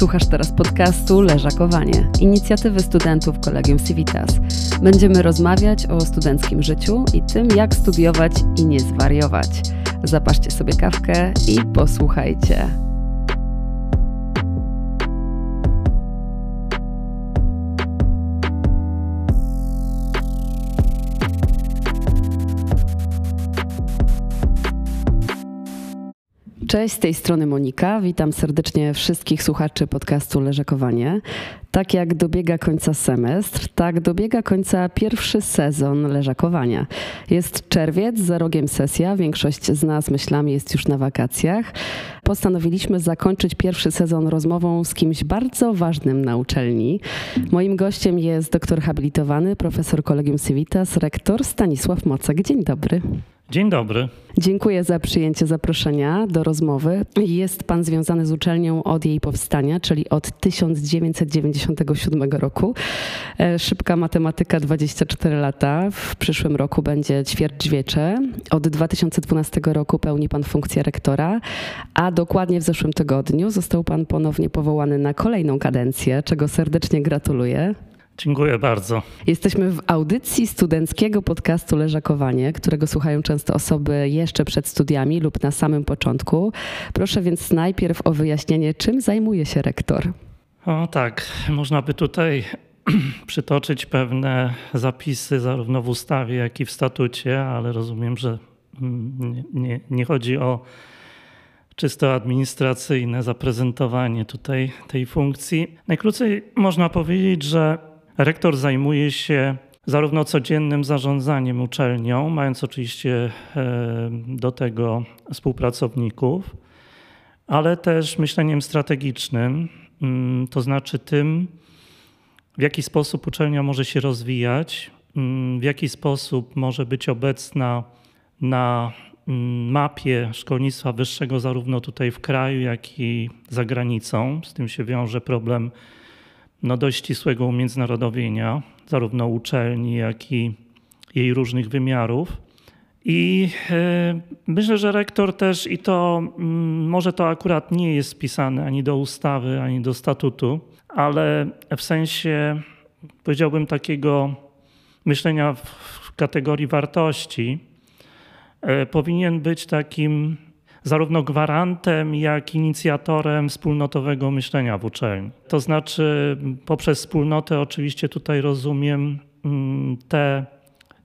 Słuchasz teraz podcastu Leżakowanie, inicjatywy studentów Kolegium Civitas. Będziemy rozmawiać o studenckim życiu i tym, jak studiować i nie zwariować. Zapaszcie sobie kawkę i posłuchajcie. Cześć, z tej strony Monika. Witam serdecznie wszystkich słuchaczy podcastu Leżakowanie. Tak jak dobiega końca semestr, tak dobiega końca pierwszy sezon leżakowania. Jest czerwiec, za rogiem sesja, większość z nas myślami jest już na wakacjach. Postanowiliśmy zakończyć pierwszy sezon rozmową z kimś bardzo ważnym na uczelni. Moim gościem jest doktor habilitowany, profesor Kolegium Civitas, rektor Stanisław Mocek. Dzień dobry. Dzień dobry. Dziękuję za przyjęcie zaproszenia do rozmowy. Jest Pan związany z uczelnią od jej powstania, czyli od 1997 roku. E, szybka matematyka 24 lata. W przyszłym roku będzie ćwierćwiecze. Od 2012 roku pełni Pan funkcję rektora, a dokładnie w zeszłym tygodniu został Pan ponownie powołany na kolejną kadencję, czego serdecznie gratuluję. Dziękuję bardzo. Jesteśmy w audycji studenckiego podcastu Leżakowanie, którego słuchają często osoby jeszcze przed studiami lub na samym początku. Proszę więc najpierw o wyjaśnienie, czym zajmuje się rektor. O tak, można by tutaj przytoczyć pewne zapisy zarówno w ustawie, jak i w statucie, ale rozumiem, że nie, nie, nie chodzi o czysto administracyjne zaprezentowanie tutaj tej funkcji. Najkrócej można powiedzieć, że Rektor zajmuje się zarówno codziennym zarządzaniem uczelnią, mając oczywiście e, do tego współpracowników, ale też myśleniem strategicznym, mm, to znaczy tym, w jaki sposób uczelnia może się rozwijać, mm, w jaki sposób może być obecna na mm, mapie szkolnictwa wyższego, zarówno tutaj w kraju, jak i za granicą. Z tym się wiąże problem no, dość ścisłego umiędzynarodowienia, zarówno uczelni, jak i jej różnych wymiarów. I e, myślę, że rektor też, i to mm, może to akurat nie jest spisane ani do ustawy, ani do statutu, ale w sensie powiedziałbym takiego myślenia w kategorii wartości, e, powinien być takim zarówno gwarantem, jak i inicjatorem wspólnotowego myślenia w uczelni. To znaczy, poprzez wspólnotę oczywiście tutaj rozumiem mm, te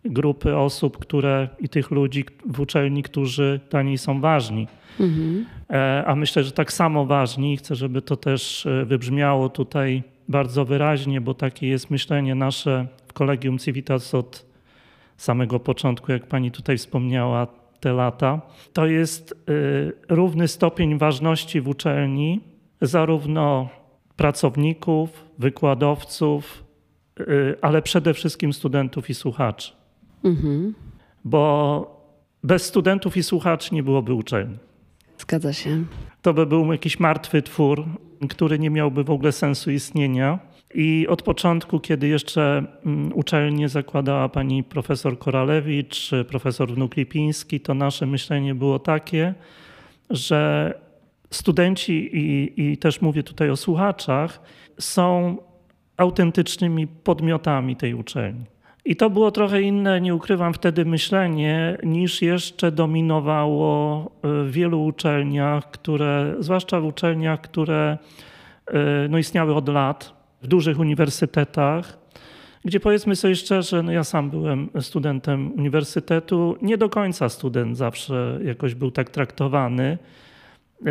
grupy osób, które i tych ludzi w uczelni, którzy dla niej są ważni. Mhm. E, a myślę, że tak samo ważni, chcę, żeby to też e, wybrzmiało tutaj bardzo wyraźnie, bo takie jest myślenie nasze w Kolegium Civitas od samego początku, jak pani tutaj wspomniała, te lata, to jest y, równy stopień ważności w uczelni zarówno pracowników, wykładowców, y, ale przede wszystkim studentów i słuchaczy. Mhm. Bo bez studentów i słuchaczy nie byłoby uczelni. Zgadza się. To by był jakiś martwy twór, który nie miałby w ogóle sensu istnienia. I od początku, kiedy jeszcze mm, uczelnię zakładała pani profesor Koralewicz, profesor Wnuk Lipiński, to nasze myślenie było takie, że studenci i, i też mówię tutaj o słuchaczach, są autentycznymi podmiotami tej uczelni. I to było trochę inne, nie ukrywam wtedy myślenie, niż jeszcze dominowało w wielu uczelniach, które, zwłaszcza w uczelniach, które e, no, istniały od lat, w dużych uniwersytetach, gdzie powiedzmy sobie szczerze, no ja sam byłem studentem uniwersytetu, nie do końca student zawsze jakoś był tak traktowany. E,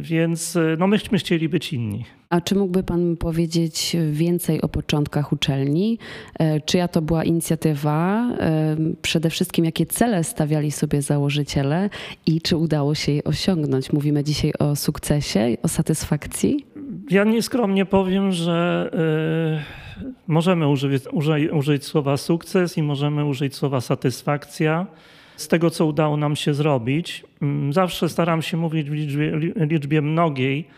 więc no myśmy chcieli być inni. A czy mógłby Pan powiedzieć więcej o początkach uczelni? E, czyja to była inicjatywa? E, przede wszystkim, jakie cele stawiali sobie założyciele i czy udało się je osiągnąć? Mówimy dzisiaj o sukcesie, o satysfakcji? Ja nieskromnie powiem, że możemy użyć, użyć, użyć słowa sukces i możemy użyć słowa satysfakcja z tego, co udało nam się zrobić. Mm, zawsze staram się mówić w liczbie, liczbie mnogiej,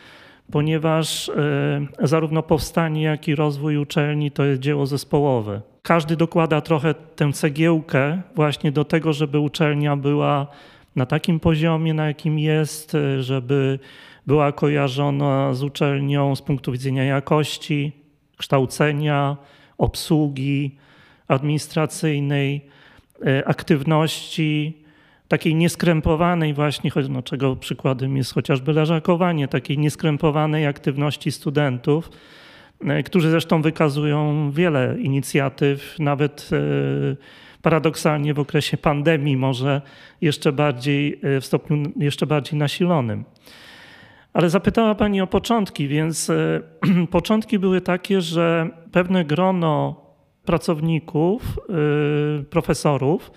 ponieważ e, zarówno powstanie, jak i rozwój uczelni to jest dzieło zespołowe. Każdy dokłada trochę tę cegiełkę właśnie do tego, żeby uczelnia była na takim poziomie, na jakim jest, żeby była kojarzona z uczelnią z punktu widzenia jakości, kształcenia, obsługi administracyjnej, aktywności, takiej nieskrępowanej właśnie, no, czego przykładem jest chociażby leżakowanie, takiej nieskrępowanej aktywności studentów, e, którzy zresztą wykazują wiele inicjatyw, nawet e, paradoksalnie w okresie pandemii może jeszcze bardziej, e, w stopniu jeszcze bardziej nasilonym. Ale zapytała Pani o początki, więc początki były takie, że pewne grono pracowników, profesorów,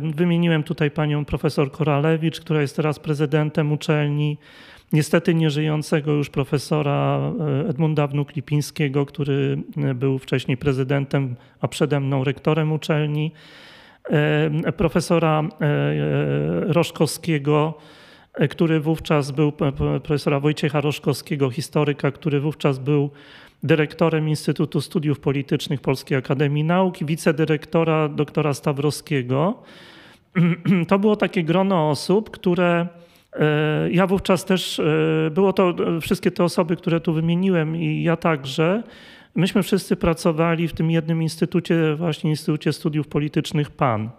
Wymieniłem tutaj panią profesor Koralewicz, która jest teraz prezydentem uczelni. Niestety nieżyjącego już profesora e, Edmunda Wnuk-Lipińskiego, który e, był wcześniej prezydentem, a przede mną rektorem uczelni. Profesora e, Roszkowskiego, który wówczas był, profesora Wojciecha Roszkowskiego, historyka, który wówczas był dyrektorem Instytutu Studiów Politycznych Polskiej Akademii Nauk wicedyrektora doktora Stawrowskiego. To było takie grono osób, które e, ja wówczas też, e, było to wszystkie te osoby, które tu wymieniłem i ja także, myśmy wszyscy pracowali w tym jednym instytucie, właśnie Instytucie Studiów Politycznych PAN.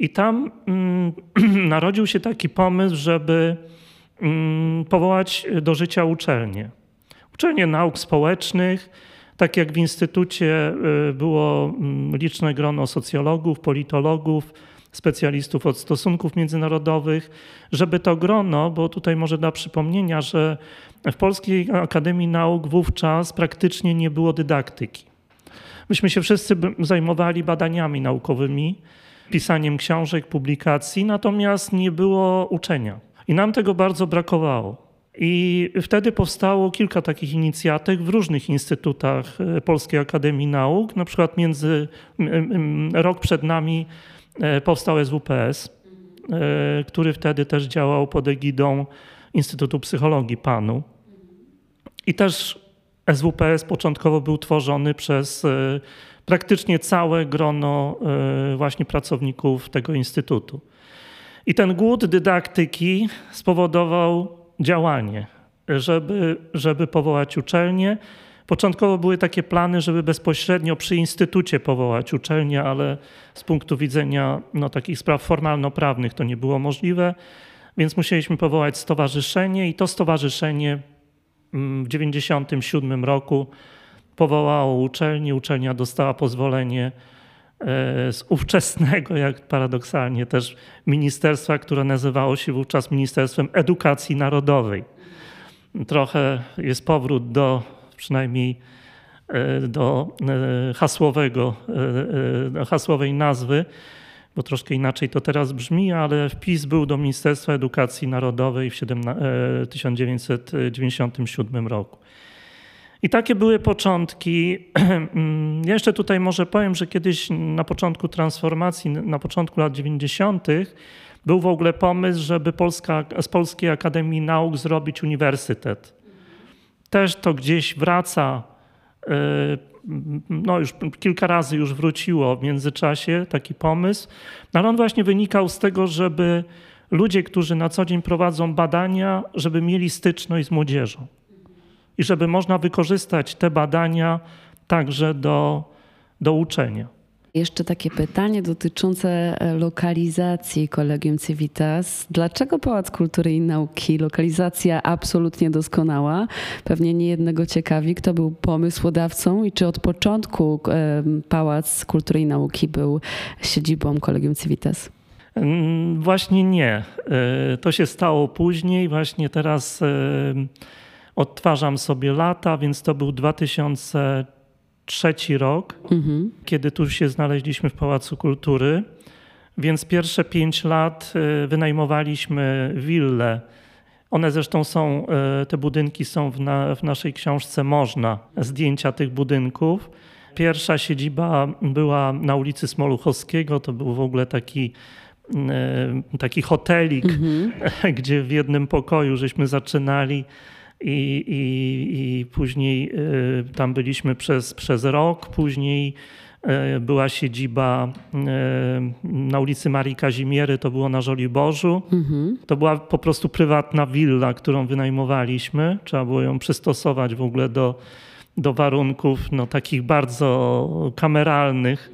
I tam mm, narodził się taki pomysł, żeby mm, powołać do życia uczelnię uczelnie nauk społecznych, tak jak w instytucie y, było mm, liczne grono socjologów, politologów, specjalistów od stosunków międzynarodowych, żeby to grono, bo tutaj może dla przypomnienia, że w Polskiej Akademii Nauk wówczas praktycznie nie było dydaktyki. Myśmy się wszyscy zajmowali badaniami naukowymi, pisaniem książek, publikacji, natomiast nie było uczenia. I nam tego bardzo brakowało. I wtedy powstało kilka takich inicjatyw w różnych instytutach e, Polskiej Akademii Nauk. Na przykład między rok przed nami e, powstał SWPS, e, który wtedy też działał pod egidą Instytutu Psychologii PANU. I też SWPS początkowo był tworzony przez praktycznie całe grono właśnie pracowników tego instytutu. I ten głód dydaktyki spowodował działanie, żeby, żeby powołać uczelnię. Początkowo były takie plany, żeby bezpośrednio przy instytucie powołać uczelnię, ale z punktu widzenia no, takich spraw formalno-prawnych to nie było możliwe, więc musieliśmy powołać stowarzyszenie i to stowarzyszenie mm, w 1997 roku powołało uczelnię. Uczelnia dostała pozwolenie E, z ówczesnego, jak paradoksalnie też ministerstwa, które nazywało się wówczas Ministerstwem Edukacji Narodowej. Trochę jest powrót do przynajmniej e, do e, hasłowego, hasłowej nazwy, bo troszkę inaczej to teraz brzmi, ale wpis był do Ministerstwa Edukacji Narodowej w 1997 roku. I takie były początki. Ja jeszcze tutaj może powiem, że kiedyś na początku transformacji, na początku lat 90., był w ogóle pomysł, żeby Polska, z Polskiej Akademii Nauk zrobić uniwersytet. Też to gdzieś wraca, e, no już kilka razy już wróciło w międzyczasie taki pomysł, no ale on właśnie wynikał z tego, żeby ludzie, którzy na co dzień prowadzą badania, żeby mieli styczność z młodzieżą i żeby można wykorzystać te badania także do, do uczenia. Jeszcze takie pytanie dotyczące e, lokalizacji Kolegium Civitas. Dlaczego Pałac Kultury i Nauki? Lokalizacja absolutnie doskonała. Pewnie nie jednego ciekawi, kto był pomysłodawcą i czy od początku e, Pałac Kultury i Nauki był siedzibą Kolegium Civitas? Mm, właśnie nie. E, to się stało później. Właśnie teraz odtwarzam sobie lata, więc to był 2003 rok, mhm. kiedy tu się znaleźliśmy w Pałacu Kultury. Więc pierwsze pięć lat y, wynajmowaliśmy willę. One zresztą są, y, te budynki są w, na, w naszej książce Można, zdjęcia tych budynków. Pierwsza siedziba była na ulicy Smoluchowskiego, to był w ogóle taki y, taki hotelik, mm -hmm. gdzie w jednym pokoju żeśmy zaczynali i, i, i później y, tam byliśmy przez, przez rok, później była siedziba na ulicy Marii Kazimiery, to było na Żoliborzu. Mhm. To była po prostu prywatna willa, którą wynajmowaliśmy. Trzeba było ją przystosować w ogóle do, do warunków no, takich bardzo kameralnych.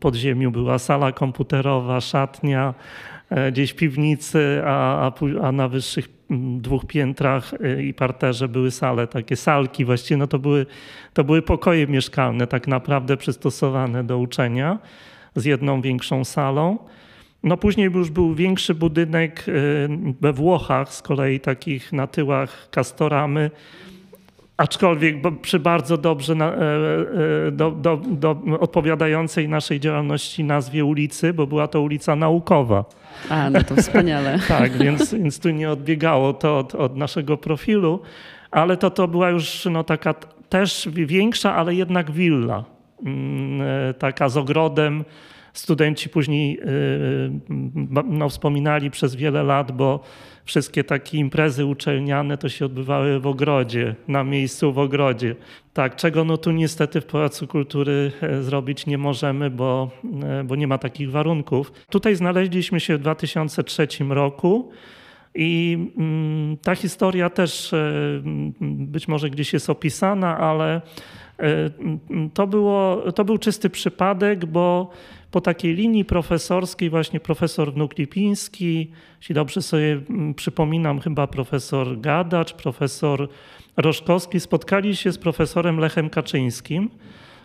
Pod ziemią była sala komputerowa, szatnia, E, gdzieś w piwnicy, a, a, a na wyższych dwóch piętrach e, i parterze były sale, takie salki właściwie, no to były, to były pokoje mieszkalne tak naprawdę przystosowane do uczenia z jedną większą salą. No później już był większy budynek e, we Włochach, z kolei takich na tyłach Kastoramy, aczkolwiek przy bardzo dobrze na, do, do, do odpowiadającej naszej działalności nazwie ulicy, bo była to ulica naukowa. A, no to wspaniale. tak, więc, więc tu nie odbiegało to od, od naszego profilu, ale to, to była już no, taka też większa, ale jednak willa. Mm, e, taka z ogrodem. Studenci później e, no, wspominali przez wiele lat, bo wszystkie takie imprezy uczelniane to się odbywały w ogrodzie, na miejscu w ogrodzie. Tak, czego no tu niestety w Pałacu Kultury e, zrobić nie możemy, bo, e, bo nie ma takich warunków. Tutaj znaleźliśmy się w 2003 roku. I mm, ta historia też e, być może gdzieś jest opisana, ale to, było, to był czysty przypadek, bo po takiej linii profesorskiej właśnie profesor Wnuk Lipiński, jeśli dobrze sobie mm, przypominam, chyba profesor Gadacz, profesor Roszkowski spotkali się z profesorem Lechem Kaczyńskim,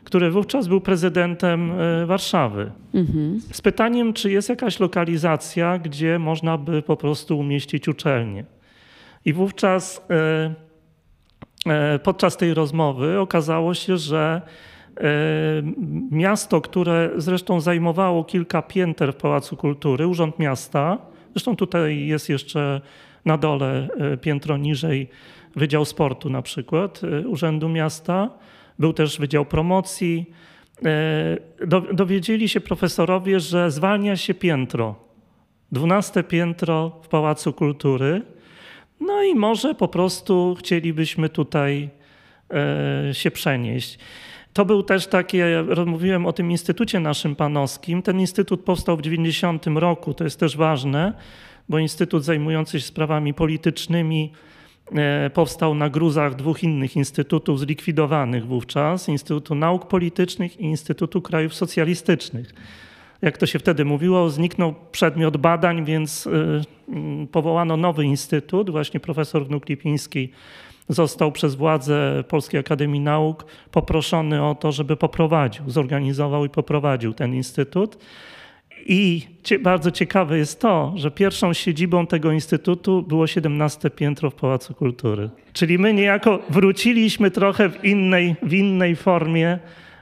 który wówczas był prezydentem e, Warszawy. Mhm. Z pytaniem, czy jest jakaś lokalizacja, gdzie można by po prostu umieścić uczelnię. I wówczas e, e, podczas tej rozmowy okazało się, że miasto, które zresztą zajmowało kilka pięter w Pałacu Kultury, Urząd Miasta, zresztą tutaj jest jeszcze na dole piętro niżej Wydział Sportu na przykład e, Urzędu Miasta, był też Wydział Promocji. E, dowiedzieli się profesorowie, że zwalnia się piętro, dwunaste piętro w Pałacu Kultury. No i może po prostu chcielibyśmy tutaj e, się przenieść. To był też taki, ja mówiłem o tym instytucie naszym panowskim. Ten instytut powstał w 90 roku, to jest też ważne, bo instytut zajmujący się sprawami politycznymi, E, powstał na gruzach dwóch innych instytutów zlikwidowanych wówczas, Instytutu Nauk Politycznych i Instytutu Krajów Socjalistycznych. Jak to się wtedy mówiło, zniknął przedmiot badań, więc e, powołano nowy instytut. Właśnie profesor Wnuk Lipiński został przez władze Polskiej Akademii Nauk poproszony o to, żeby poprowadził, zorganizował i poprowadził ten instytut. I bardzo ciekawe jest to, że pierwszą siedzibą tego instytutu było 17 piętro w Pałacu Kultury. Czyli my niejako wróciliśmy trochę w innej, w innej formie.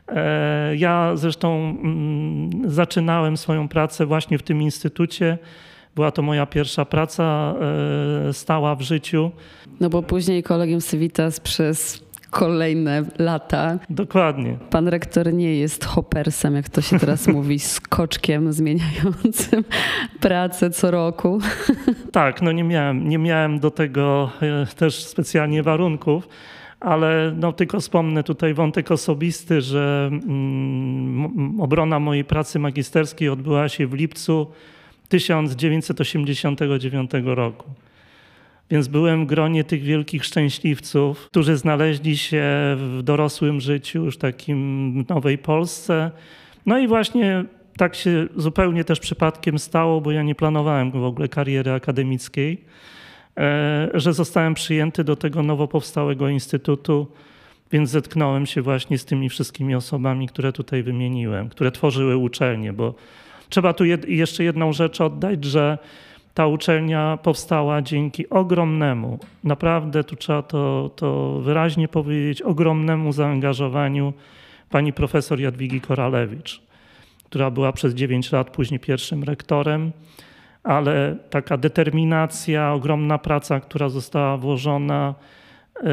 E, ja zresztą mm, zaczynałem swoją pracę właśnie w tym instytucie. Była to moja pierwsza praca e, stała w życiu. No bo później Kolegium Civitas przez kolejne lata. Dokładnie. Pan rektor nie jest hoppersem, jak to się teraz mówi, skoczkiem zmieniającym pracę co roku. Tak, no nie miałem, nie miałem do tego e, też specjalnie warunków. Ale no, tylko wspomnę tutaj wątek osobisty, że mm, obrona mojej pracy magisterskiej odbyła się w lipcu 1989 roku. Więc byłem w gronie tych wielkich szczęśliwców, którzy znaleźli się w dorosłym życiu, już takim nowej Polsce. No i właśnie tak się zupełnie też przypadkiem stało, bo ja nie planowałem w ogóle kariery akademickiej, e, że zostałem przyjęty do tego nowo powstałego instytutu, więc zetknąłem się właśnie z tymi wszystkimi osobami, które tutaj wymieniłem, które tworzyły uczelnię, bo trzeba tu jeszcze jedną rzecz oddać, że ta uczelnia powstała dzięki ogromnemu, naprawdę tu trzeba to, to wyraźnie powiedzieć, ogromnemu zaangażowaniu pani profesor Jadwigi Koralewicz, która była przez 9 lat później pierwszym rektorem, ale taka determinacja, ogromna praca, która została włożona, e,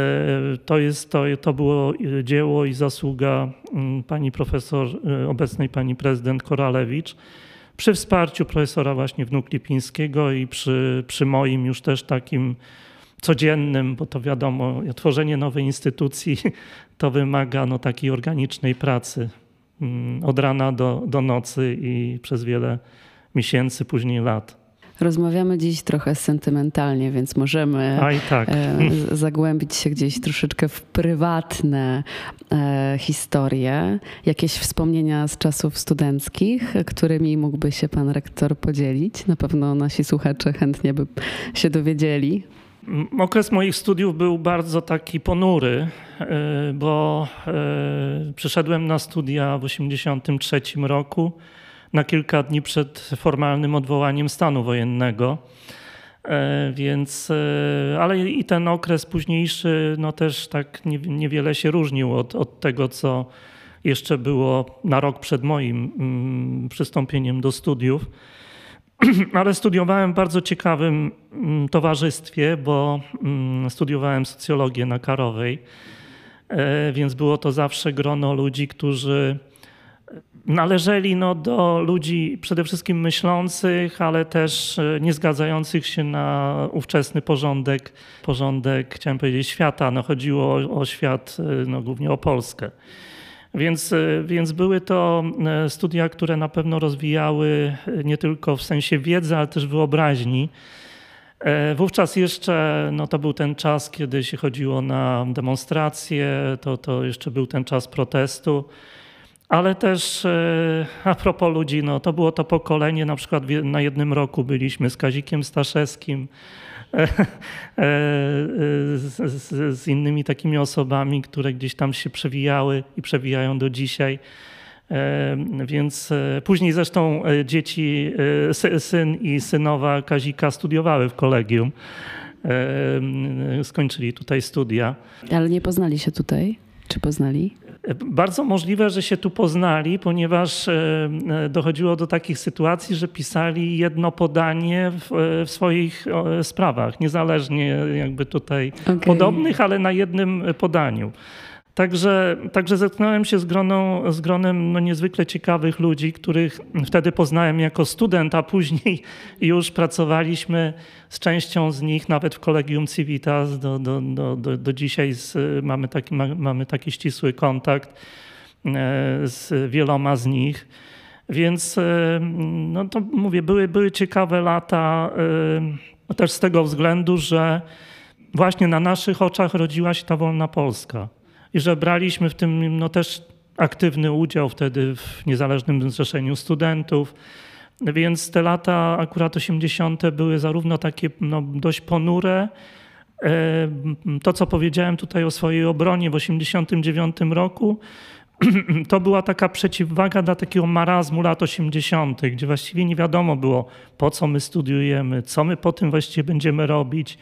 to, jest, to, to było dzieło i zasługa mm, pani profesor, e, obecnej pani prezydent Koralewicz przy wsparciu profesora właśnie Wnuk Lipińskiego i przy, przy moim już też takim codziennym, bo to wiadomo, tworzenie nowej instytucji to wymaga no, takiej organicznej pracy mm, od rana do, do nocy i przez wiele miesięcy, później lat. Rozmawiamy dziś trochę sentymentalnie, więc możemy tak. E, zagłębić się gdzieś troszeczkę w prywatne e, historie. Jakieś wspomnienia z czasów studenckich, którymi mógłby się pan rektor podzielić? Na pewno nasi słuchacze chętnie by się dowiedzieli. Okres moich studiów był bardzo taki ponury, e, bo przyszedłem na studia w 1983 roku na kilka dni przed formalnym odwołaniem stanu wojennego. E, więc, e, ale i ten okres późniejszy no też tak niewiele się różnił od, od tego, co jeszcze było na rok przed moim mm, przystąpieniem do studiów. Ale studiowałem w bardzo ciekawym mm, towarzystwie, bo mm, studiowałem socjologię na Karowej, e, więc było to zawsze grono ludzi, którzy należeli no, do ludzi przede wszystkim myślących, ale też e, nie zgadzających się na ówczesny porządek, porządek chciałem powiedzieć, świata. No, chodziło o, o świat, e, no, głównie o Polskę. Więc, e, więc były to studia, które na pewno rozwijały nie tylko w sensie wiedzy, ale też wyobraźni. Wówczas jeszcze no to był ten czas, kiedy się chodziło na demonstracje, to, to jeszcze był ten czas protestu. Ale też e, a propos ludzi, no to było to pokolenie, na przykład na jednym roku byliśmy z Kazikiem Staszewskim, e, e, z, z, innymi takimi osobami, które gdzieś tam się przewijały i przewijają do dzisiaj. Więc później zresztą dzieci, syn i synowa Kazika studiowały w kolegium. Skończyli tutaj studia. Ale nie poznali się tutaj? Czy poznali? Bardzo możliwe, że się tu poznali, ponieważ e, e, dochodziło do takich sytuacji, że pisali jedno podanie w, e, w swoich sprawach, niezależnie jakby tutaj okay. podobnych, ale na jednym podaniu. Także, także zetknąłem się z, groną, z gronem no niezwykle ciekawych ludzi, których wtedy poznałem jako student, a później już pracowaliśmy z częścią z nich, nawet w Kolegium Civitas. Do, do, do, do, do dzisiaj z, mamy, taki, mamy taki ścisły kontakt e, z wieloma z nich. Więc e, no to mówię, były, były ciekawe lata e, też z tego względu, że właśnie na naszych oczach rodziła się ta wolna Polska i że braliśmy w tym no, też aktywny udział wtedy w Niezależnym Zrzeszeniu Studentów. Więc te lata akurat 80. były zarówno takie no, dość ponure. E, to, co powiedziałem tutaj o swojej obronie w 89 roku, to była taka przeciwwaga dla takiego marazmu lat 80., gdzie właściwie nie wiadomo było, po co my studiujemy, co my po tym właściwie będziemy robić,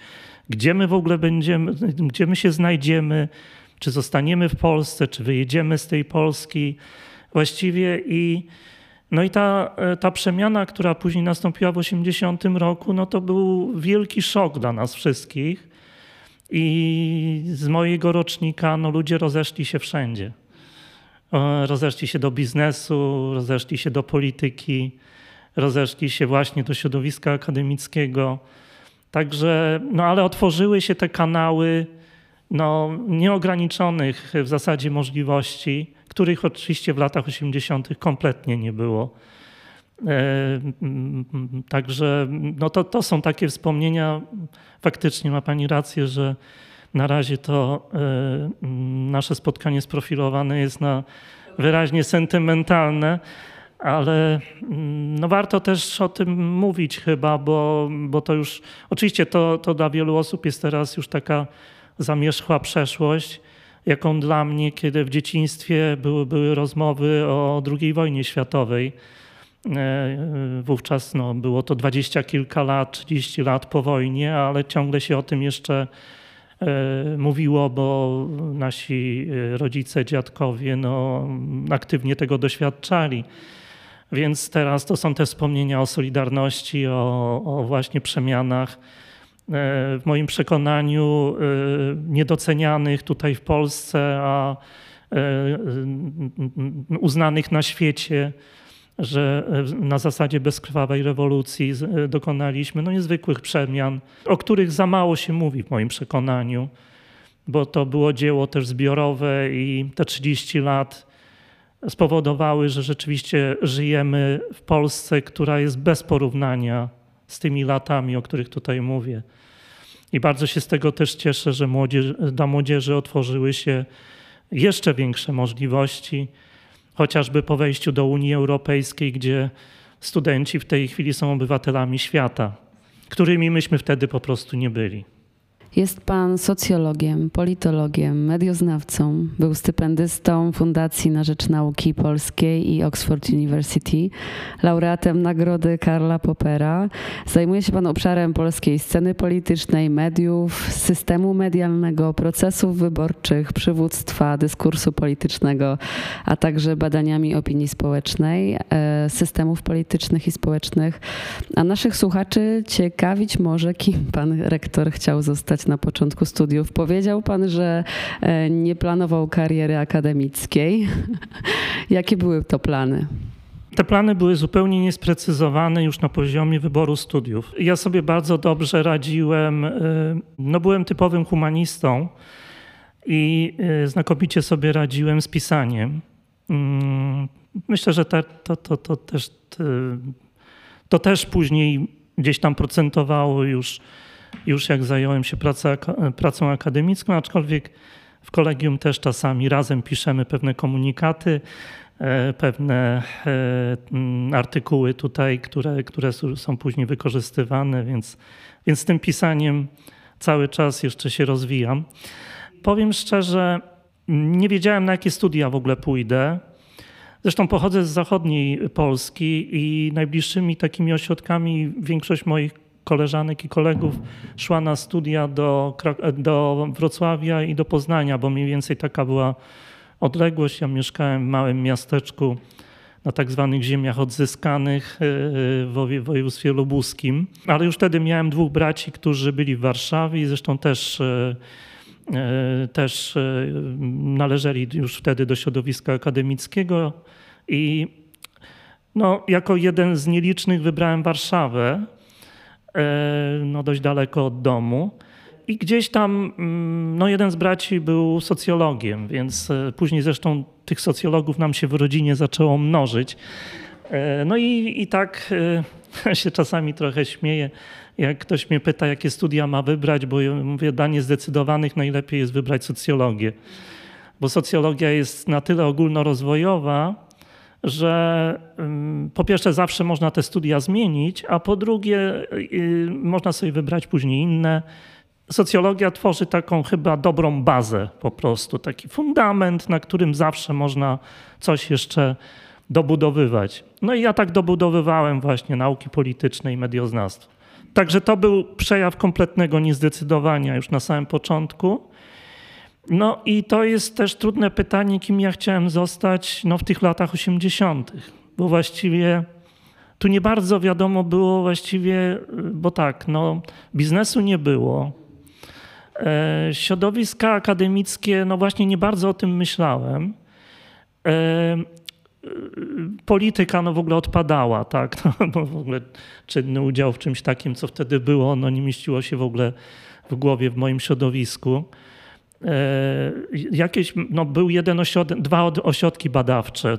gdzie my w ogóle będziemy, gdzie my się znajdziemy czy zostaniemy w Polsce, czy wyjedziemy z tej Polski właściwie i no i ta, e, ta przemiana, która później nastąpiła w 80 roku, no to był wielki szok dla nas wszystkich. I z mojego rocznika no ludzie rozeszli się wszędzie. Rozeszli się do biznesu, rozeszli się do polityki, rozeszli się właśnie do środowiska akademickiego. Także, no ale otworzyły się te kanały no, nieograniczonych w zasadzie możliwości, których oczywiście w latach 80. kompletnie nie było. E, także no to, to są takie wspomnienia. Faktycznie ma Pani rację, że na razie to e, nasze spotkanie sprofilowane jest na wyraźnie sentymentalne, ale no warto też o tym mówić chyba, bo, bo to już oczywiście to, to dla wielu osób jest teraz już taka zamierzchła przeszłość, jaką dla mnie, kiedy w dzieciństwie były, były rozmowy o II wojnie światowej. E, wówczas no, było to dwadzieścia kilka lat, 30 lat po wojnie, ale ciągle się o tym jeszcze e, mówiło, bo nasi e, rodzice, dziadkowie no, aktywnie tego doświadczali. Więc teraz to są te wspomnienia o Solidarności, o, o właśnie przemianach w moim przekonaniu e, niedocenianych tutaj w Polsce, a e, uznanych na świecie. że na zasadzie bezkrwawej rewolucji dokonaliśmy no, niezwykłych przemian, o których za mało się mówi w moim przekonaniu, bo to było dzieło też zbiorowe i te 30 lat spowodowały, że rzeczywiście żyjemy w Polsce, która jest bez porównania z tymi latami, o których tutaj mówię. I bardzo się z tego też cieszę, że młodzież, dla młodzieży otworzyły się jeszcze większe możliwości, chociażby po wejściu do Unii Europejskiej, gdzie studenci w tej chwili są obywatelami świata, którymi myśmy wtedy po prostu nie byli. Jest pan socjologiem, politologiem, medioznawcą. Był stypendystą Fundacji na Rzecz Nauki Polskiej i Oxford University, laureatem Nagrody Karla Popera. Zajmuje się pan obszarem polskiej sceny politycznej, mediów, systemu medialnego, procesów wyborczych, przywództwa, dyskursu politycznego, a także badaniami opinii społecznej, e, systemów politycznych i społecznych. A naszych słuchaczy ciekawić może, kim pan rektor chciał zostać na początku studiów. Powiedział pan, że e, nie planował kariery akademickiej. Jakie były to plany? Te plany były zupełnie niesprecyzowane już na poziomie wyboru studiów. Ja sobie bardzo dobrze radziłem, e, no byłem typowym humanistą i e, znakomicie sobie radziłem z pisaniem. Mm, myślę, że to, to, to, to, też, to też później gdzieś tam procentowało już już jak zająłem się pracą, pracą akademicką, aczkolwiek w kolegium też czasami razem piszemy pewne komunikaty, e, pewne e, artykuły tutaj, które, które są później wykorzystywane, więc, więc z tym pisaniem cały czas jeszcze się rozwijam. Powiem szczerze, nie wiedziałem na jakie studia w ogóle pójdę. Zresztą pochodzę z zachodniej Polski i najbliższymi takimi ośrodkami większość moich koleżanek i kolegów szła na studia do, do Wrocławia i do Poznania, bo mniej więcej taka była odległość. Ja mieszkałem w małym miasteczku na tak zwanych ziemiach odzyskanych e, w województwie lubuskim. Ale już wtedy miałem dwóch braci, którzy byli w Warszawie i zresztą też, e, e, też należeli już wtedy do środowiska akademickiego. I no, jako jeden z nielicznych wybrałem Warszawę, E, no dość daleko od domu. I gdzieś tam, mm, no jeden z braci był socjologiem, więc e, później zresztą tych socjologów nam się w rodzinie zaczęło mnożyć. E, no i, i tak się czasami trochę śmieję, jak ktoś mnie pyta, jakie studia ma wybrać, bo ja mówię, dla niezdecydowanych najlepiej jest wybrać socjologię. Bo socjologia jest na tyle ogólnorozwojowa, że po pierwsze zawsze można te studia zmienić, a po drugie y, można sobie wybrać później inne. Socjologia tworzy taką chyba dobrą bazę po prostu, taki fundament, na którym zawsze można coś jeszcze dobudowywać. No i ja tak dobudowywałem właśnie nauki polityczne i medioznawstwo. Także to był przejaw kompletnego niezdecydowania już na samym początku. No i to jest też trudne pytanie, kim ja chciałem zostać no, w tych latach 80., bo właściwie tu nie bardzo wiadomo było właściwie, bo tak, no, biznesu nie było. E, środowiska akademickie, no właśnie nie bardzo o tym myślałem. E, polityka no w ogóle odpadała, tak, no, bo w ogóle czynny udział w czymś takim, co wtedy było, no nie mieściło się w ogóle w głowie w moim środowisku. E, jakieś, no był jeden ośrodek, dwa ośrodki badawcze.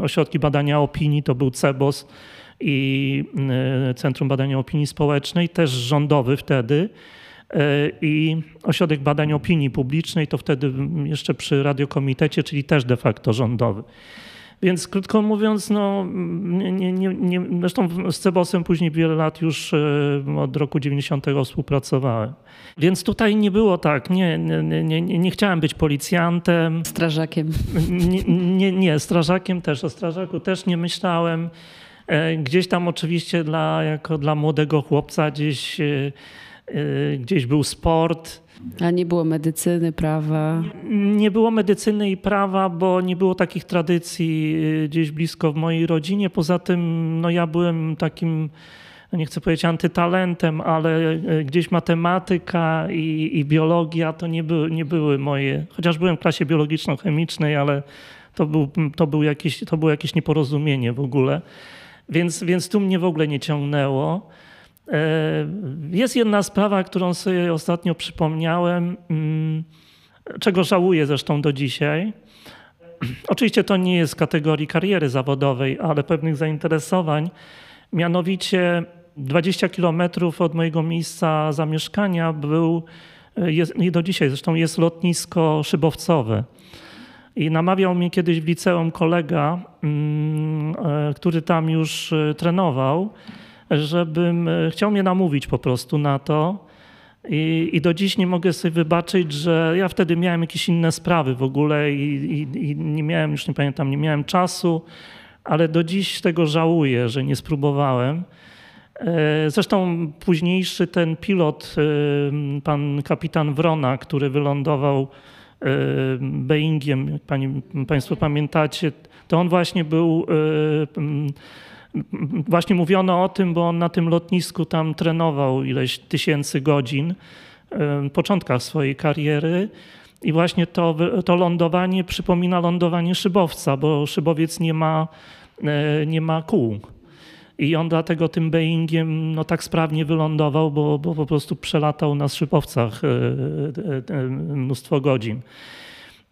E, ośrodki badania opinii to był CEBOS i e, Centrum Badania Opinii Społecznej, też rządowy wtedy. I Ośrodek Badań Opinii Publicznej to wtedy jeszcze przy Radiokomitecie, czyli też de facto rządowy. Więc krótko mówiąc, no, nie, nie, nie, zresztą z Cebosem później wiele lat już e, od roku 90 współpracowałem. Więc tutaj nie było tak, nie, nie, nie, nie chciałem być policjantem. Strażakiem. Nie, nie, nie, strażakiem też, o strażaku też nie myślałem. E, gdzieś tam oczywiście dla, jako dla młodego chłopca gdzieś, e, gdzieś był sport a nie było medycyny, prawa? Nie było medycyny i prawa, bo nie było takich tradycji y, gdzieś blisko w mojej rodzinie. Poza tym no ja byłem takim, no nie chcę powiedzieć antytalentem, ale y, gdzieś matematyka i, i biologia to nie były, nie były moje, chociaż byłem w klasie biologiczno-chemicznej, ale To, był, to, był jakieś, to było jakieś nieporozumienie w ogóle. Więc, więc tu mnie w ogóle nie ciągnęło. E, jest jedna sprawa, którą sobie ostatnio przypomniałem, mm, czego żałuję zresztą do dzisiaj. Oczywiście to nie jest kategorii kariery zawodowej, ale pewnych zainteresowań. Mianowicie 20 kilometrów od mojego miejsca zamieszkania był, jest, i do dzisiaj zresztą jest lotnisko szybowcowe. I namawiał mnie kiedyś w liceum kolega, mm, e, który tam już e, trenował, żebym e, chciał mnie namówić po prostu na to. I, I, do dziś nie mogę sobie wybaczyć, że ja wtedy miałem jakieś inne sprawy w ogóle i, i, i, nie miałem, już nie pamiętam, nie miałem czasu, ale do dziś tego żałuję, że nie spróbowałem. Zresztą późniejszy ten pilot, pan kapitan Wrona, który wylądował Boeingiem, jak pani, Państwo pamiętacie, to on właśnie był, właśnie mówiono o tym, bo on na tym lotnisku tam trenował ileś tysięcy godzin w początkach swojej kariery. I właśnie to, to lądowanie przypomina lądowanie szybowca, bo szybowiec nie ma, e, nie ma kół. I on dlatego tym Boeingiem no, tak sprawnie wylądował, bo, bo po prostu przelatał na szybowcach e, e, mnóstwo godzin.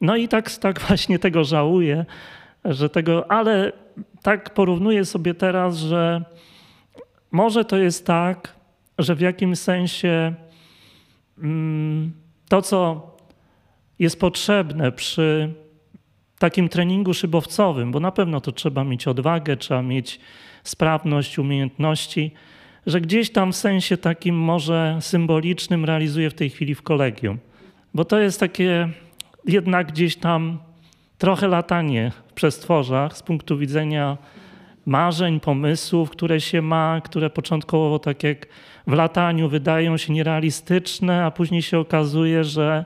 No i tak, tak właśnie tego żałuję, że tego, ale tak porównuję sobie teraz, że może to jest tak, że w jakimś sensie mm, to, co jest potrzebne przy takim treningu szybowcowym, bo na pewno to trzeba mieć odwagę, trzeba mieć sprawność, umiejętności, że gdzieś tam w sensie takim może symbolicznym realizuje w tej chwili w kolegium. Bo to jest takie jednak gdzieś tam trochę latanie przestworzach z punktu widzenia marzeń, pomysłów, które się ma, które początkowo tak jak w lataniu wydają się nierealistyczne, a później się okazuje, że,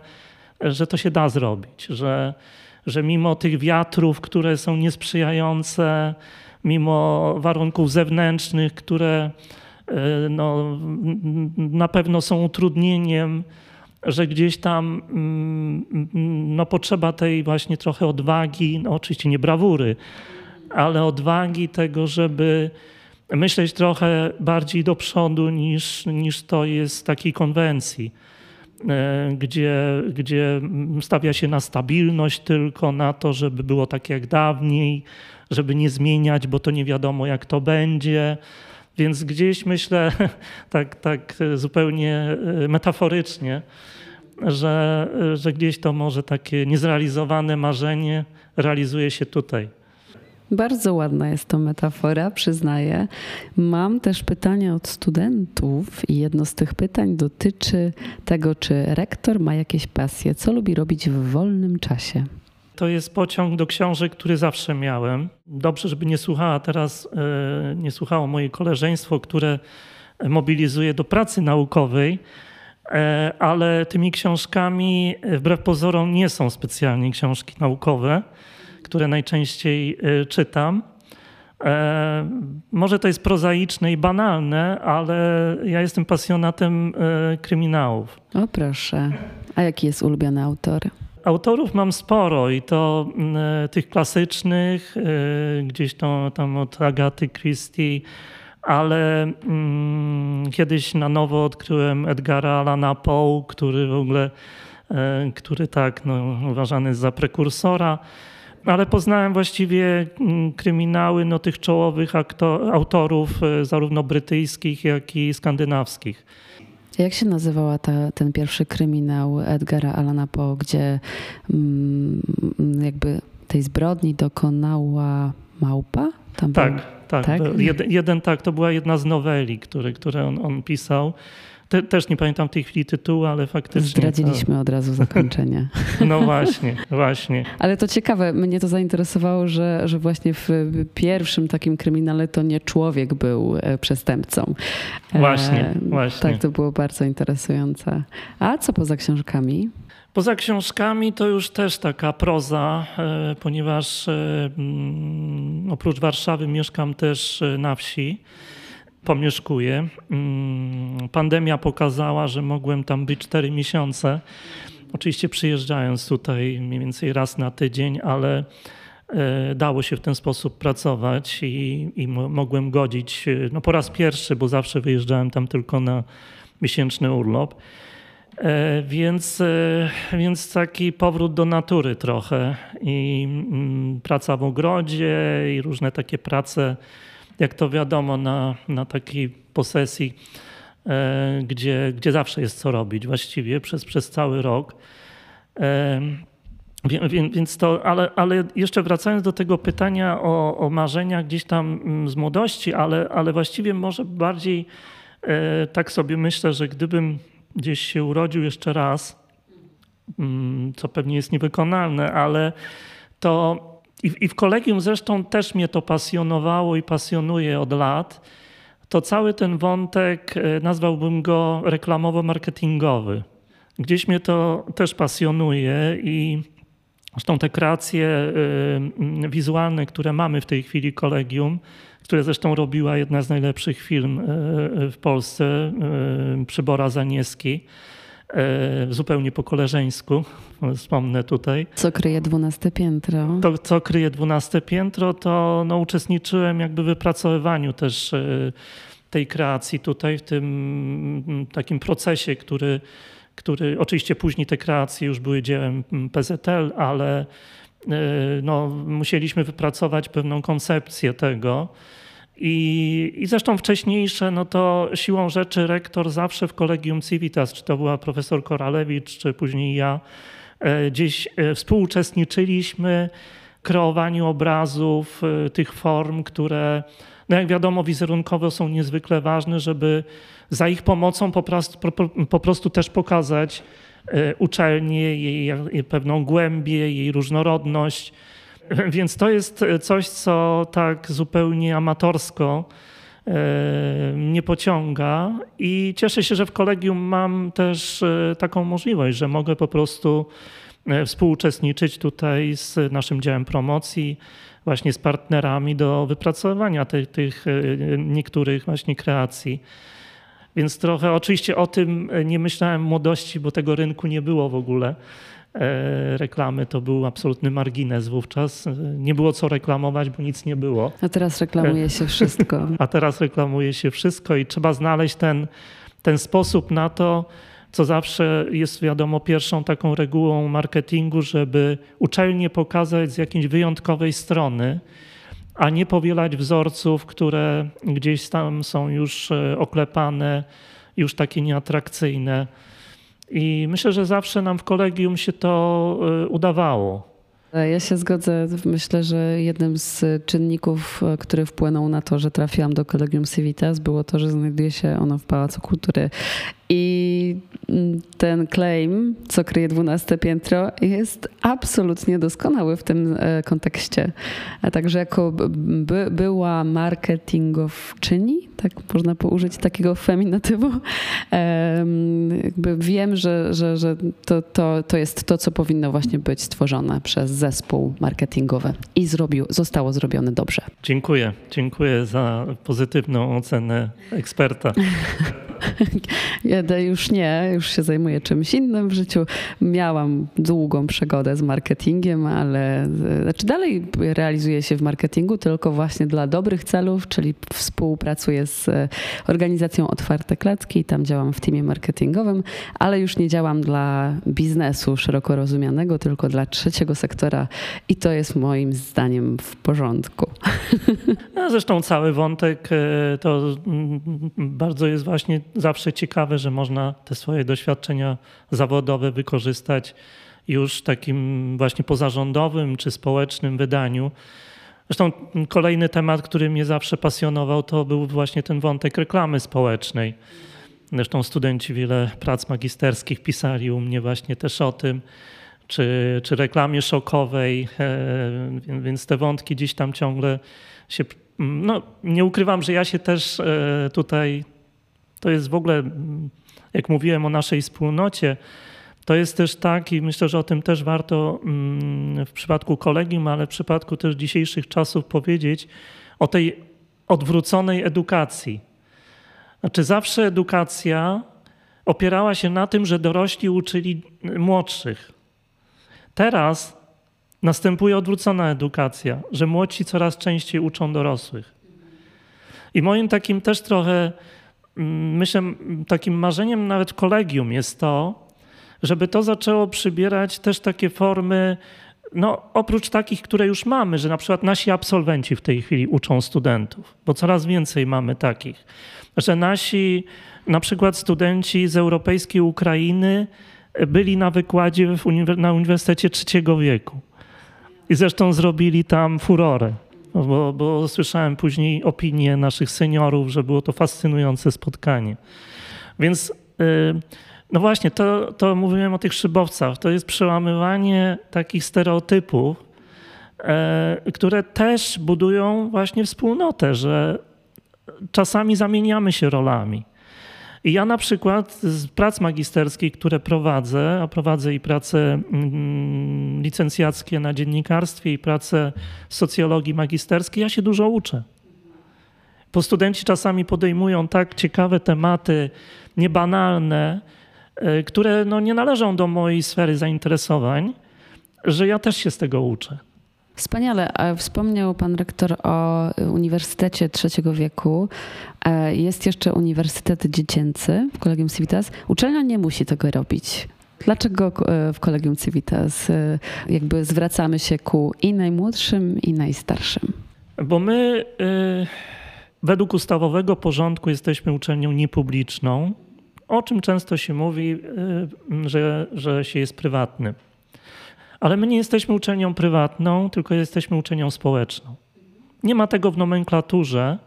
że to się da zrobić, że, że mimo tych wiatrów, które są niesprzyjające, mimo warunków zewnętrznych, które e, no, na pewno są utrudnieniem, że gdzieś tam mm, no, potrzeba tej właśnie trochę odwagi, no, oczywiście nie brawury, ale odwagi tego, żeby myśleć trochę bardziej do przodu niż, niż to jest takiej konwencji, e, gdzie, gdzie stawia się na stabilność tylko, na to, żeby było tak jak dawniej, żeby nie zmieniać, bo to nie wiadomo jak to będzie. Więc gdzieś myślę, tak, tak zupełnie e, metaforycznie, że, że gdzieś to może takie niezrealizowane marzenie realizuje się tutaj. Bardzo ładna jest to metafora, przyznaję. Mam też pytania od studentów i jedno z tych pytań dotyczy tego, czy rektor ma jakieś pasje, co lubi robić w wolnym czasie. To jest pociąg do książek, który zawsze miałem. Dobrze, żeby nie słuchała teraz, e, nie słuchało moje koleżeństwo, które mobilizuje do pracy naukowej, e, ale tymi książkami wbrew pozorom nie są specjalnie książki naukowe, które najczęściej e, czytam. Może to jest prozaiczne i banalne, ale ja jestem pasjonatem kryminałów. O proszę. A jaki jest ulubiony autor? Autorów mam sporo i to y, tych klasycznych, y, gdzieś to, tam od Agaty Christie, ale y, kiedyś na nowo odkryłem Edgara Alana Poe, który w ogóle, e, który tak no, uważany jest za prekursora, ale poznałem właściwie mm, kryminały no, tych czołowych aktor, autorów, zarówno brytyjskich, jak i skandynawskich. Jak się nazywała ta, ten pierwszy kryminał Edgara Alana Poe, gdzie mm, jakby tej zbrodni dokonała małpa? Tam tak, był, tak. tak? Jeden, jeden, tak, to była jedna z noweli, które, które on, on pisał. Te, też nie pamiętam w tej chwili tytułu, ale faktycznie. Zdradziliśmy to... od razu zakończenie. No właśnie, właśnie. Ale to ciekawe, mnie to zainteresowało, że, że właśnie w pierwszym takim kryminale to nie człowiek był e, przestępcą. Właśnie, e, właśnie. Tak, to było bardzo interesujące. A co poza książkami? Poza książkami to już też taka proza, e, ponieważ mm, oprócz Warszawy mieszkam też na wsi pomieszkuję. Mm, pandemia pokazała, że mogłem tam być 4 miesiące. Oczywiście przyjeżdżając tutaj mniej więcej raz na tydzień, ale dało się w ten sposób pracować i, i mogłem godzić, no po raz pierwszy, bo zawsze wyjeżdżałem tam tylko na miesięczny urlop. Więc, więc taki powrót do natury trochę i mm, praca w ogrodzie i różne takie prace, jak to wiadomo, na, na takiej posesji E, gdzie, gdzie zawsze jest co robić właściwie przez, przez cały rok. E, więc to, ale, ale jeszcze wracając do tego pytania o, o marzenia gdzieś tam mm, z młodości, ale, ale właściwie może bardziej e, tak sobie myślę, że gdybym gdzieś się urodził jeszcze raz, mm, co pewnie jest niewykonalne, ale to i, w kolegium zresztą też mnie to pasjonowało i pasjonuje od lat to cały ten wątek e, nazwałbym go reklamowo-marketingowy. Gdzieś mnie to też pasjonuje i zresztą te kreacje e, wizualne, które mamy w tej chwili kolegium, które zresztą robiła jedna z najlepszych firm e, w Polsce, Przybora Zanieski, zupełnie po koleżeńsku, wspomnę tutaj. Co kryje dwunaste piętro? To, co kryje dwunaste piętro, to no, uczestniczyłem jakby w wypracowywaniu też tej kreacji tutaj, w tym mm, takim procesie, który, który oczywiście później te kreacje już były dziełem PZL, ale e, no, musieliśmy wypracować pewną koncepcję tego. I, I zresztą wcześniejsze, no to siłą rzeczy rektor zawsze w Kolegium Civitas, czy to była profesor Koralewicz, czy później ja, e, gdzieś e, współuczestniczyliśmy w kreowaniu obrazów, tych form, które no jak wiadomo, wizerunkowe są niezwykle ważne, żeby za ich pomocą po prostu, po, po prostu też pokazać e, uczelnię, jej, pewną głębię, jej różnorodność. Więc to jest coś, co tak zupełnie amatorsko e, mnie pociąga i cieszę się, że w kolegium mam też e, taką możliwość, że mogę po prostu współuczestniczyć tutaj z naszym działem promocji, właśnie z partnerami do wypracowania tych, tych e, niektórych właśnie kreacji. Więc trochę oczywiście o tym nie myślałem w młodości, bo tego rynku nie było w ogóle. E, reklamy to był absolutny margines wówczas. Nie było co reklamować, bo nic nie było. A teraz reklamuje się wszystko. A teraz reklamuje się wszystko i trzeba znaleźć ten, ten sposób na to, co zawsze jest wiadomo pierwszą taką regułą marketingu, żeby uczelnie pokazać z jakiejś wyjątkowej strony, a nie powielać wzorców, które gdzieś tam są już e, oklepane, już takie nieatrakcyjne. I myślę, że zawsze nam w kolegium się to e, udawało. Ja się zgodzę. Myślę, że jednym z czynników, e, który wpłynął na to, że trafiłam do Kolegium Civitas, było to, że znajduje się ono w Pałacu Kultury. I ten claim, co kryje 12 piętro, jest absolutnie doskonały w tym e, kontekście. A także jako by, była marketingowczyni, tak można użyć takiego feminatywu, jakby wiem, że, że, że to, to, to jest to, co powinno właśnie być stworzone przez zespół marketingowy i zrobił, zostało zrobione dobrze. Dziękuję. Dziękuję za pozytywną ocenę eksperta. Jedę już nie, już się zajmuję czymś innym w życiu. Miałam długą przygodę z marketingiem, ale znaczy dalej realizuję się w marketingu, tylko właśnie dla dobrych celów, czyli współpracuję z organizacją Otwarte Klatki, tam działam w teamie marketingowym, ale już nie działam dla biznesu szeroko rozumianego, tylko dla trzeciego sektora i to jest moim zdaniem w porządku. A zresztą cały wątek e, to mm, bardzo jest właśnie zawsze ciekawe, że można te swoje doświadczenia zawodowe wykorzystać już takim właśnie pozarządowym czy społecznym wydaniu. Zresztą kolejny temat, który mnie zawsze pasjonował, to był właśnie ten wątek reklamy społecznej. Zresztą studenci wiele prac magisterskich pisali u mnie właśnie też o tym, czy, czy reklamie szokowej, e, więc te wątki gdzieś tam ciągle się. No, nie ukrywam, że ja się też e, tutaj to jest w ogóle, jak mówiłem o naszej wspólnocie, to jest też tak i myślę, że o tym też warto mm, w przypadku kolegium, ale w przypadku też dzisiejszych czasów powiedzieć o tej odwróconej edukacji. Znaczy zawsze edukacja opierała się na tym, że dorośli uczyli młodszych. Teraz Następuje odwrócona edukacja, że młodsi coraz częściej uczą dorosłych. I moim takim też trochę, mm, myślę, takim marzeniem nawet kolegium jest to, żeby to zaczęło przybierać też takie formy, no oprócz takich, które już mamy, że na przykład nasi absolwenci w tej chwili uczą studentów, bo coraz więcej mamy takich, że nasi na przykład studenci z europejskiej Ukrainy byli na wykładzie na Uniwersytecie Trzeciego Wieku. I zresztą zrobili tam furorę, bo, bo słyszałem później opinie naszych seniorów, że było to fascynujące spotkanie. Więc y, no właśnie, to, to mówiłem o tych szybowcach. To jest przełamywanie takich stereotypów, e, które też budują właśnie wspólnotę, że czasami zamieniamy się rolami. I ja na przykład z prac magisterskich, które prowadzę, a prowadzę i prace mm, licencjackie na dziennikarstwie i prace socjologii magisterskiej, ja się dużo uczę. Bo studenci czasami podejmują tak ciekawe tematy, niebanalne, e, które no nie należą do mojej sfery zainteresowań, że ja też się z tego uczę. Wspaniale. Wspomniał pan rektor o Uniwersytecie Trzeciego Wieku. E, jest jeszcze Uniwersytet Dziecięcy w Kolegium Civitas. Uczelnia nie musi tego robić. Dlaczego e, w Kolegium Civitas e, jakby zwracamy się ku i najmłodszym, i najstarszym? Bo my według ustawowego porządku jesteśmy uczelnią niepubliczną, o czym często się mówi, że, że się jest prywatnym. Ale my nie jesteśmy uczelnią prywatną, tylko jesteśmy uczelnią społeczną. Nie ma tego w nomenklaturze,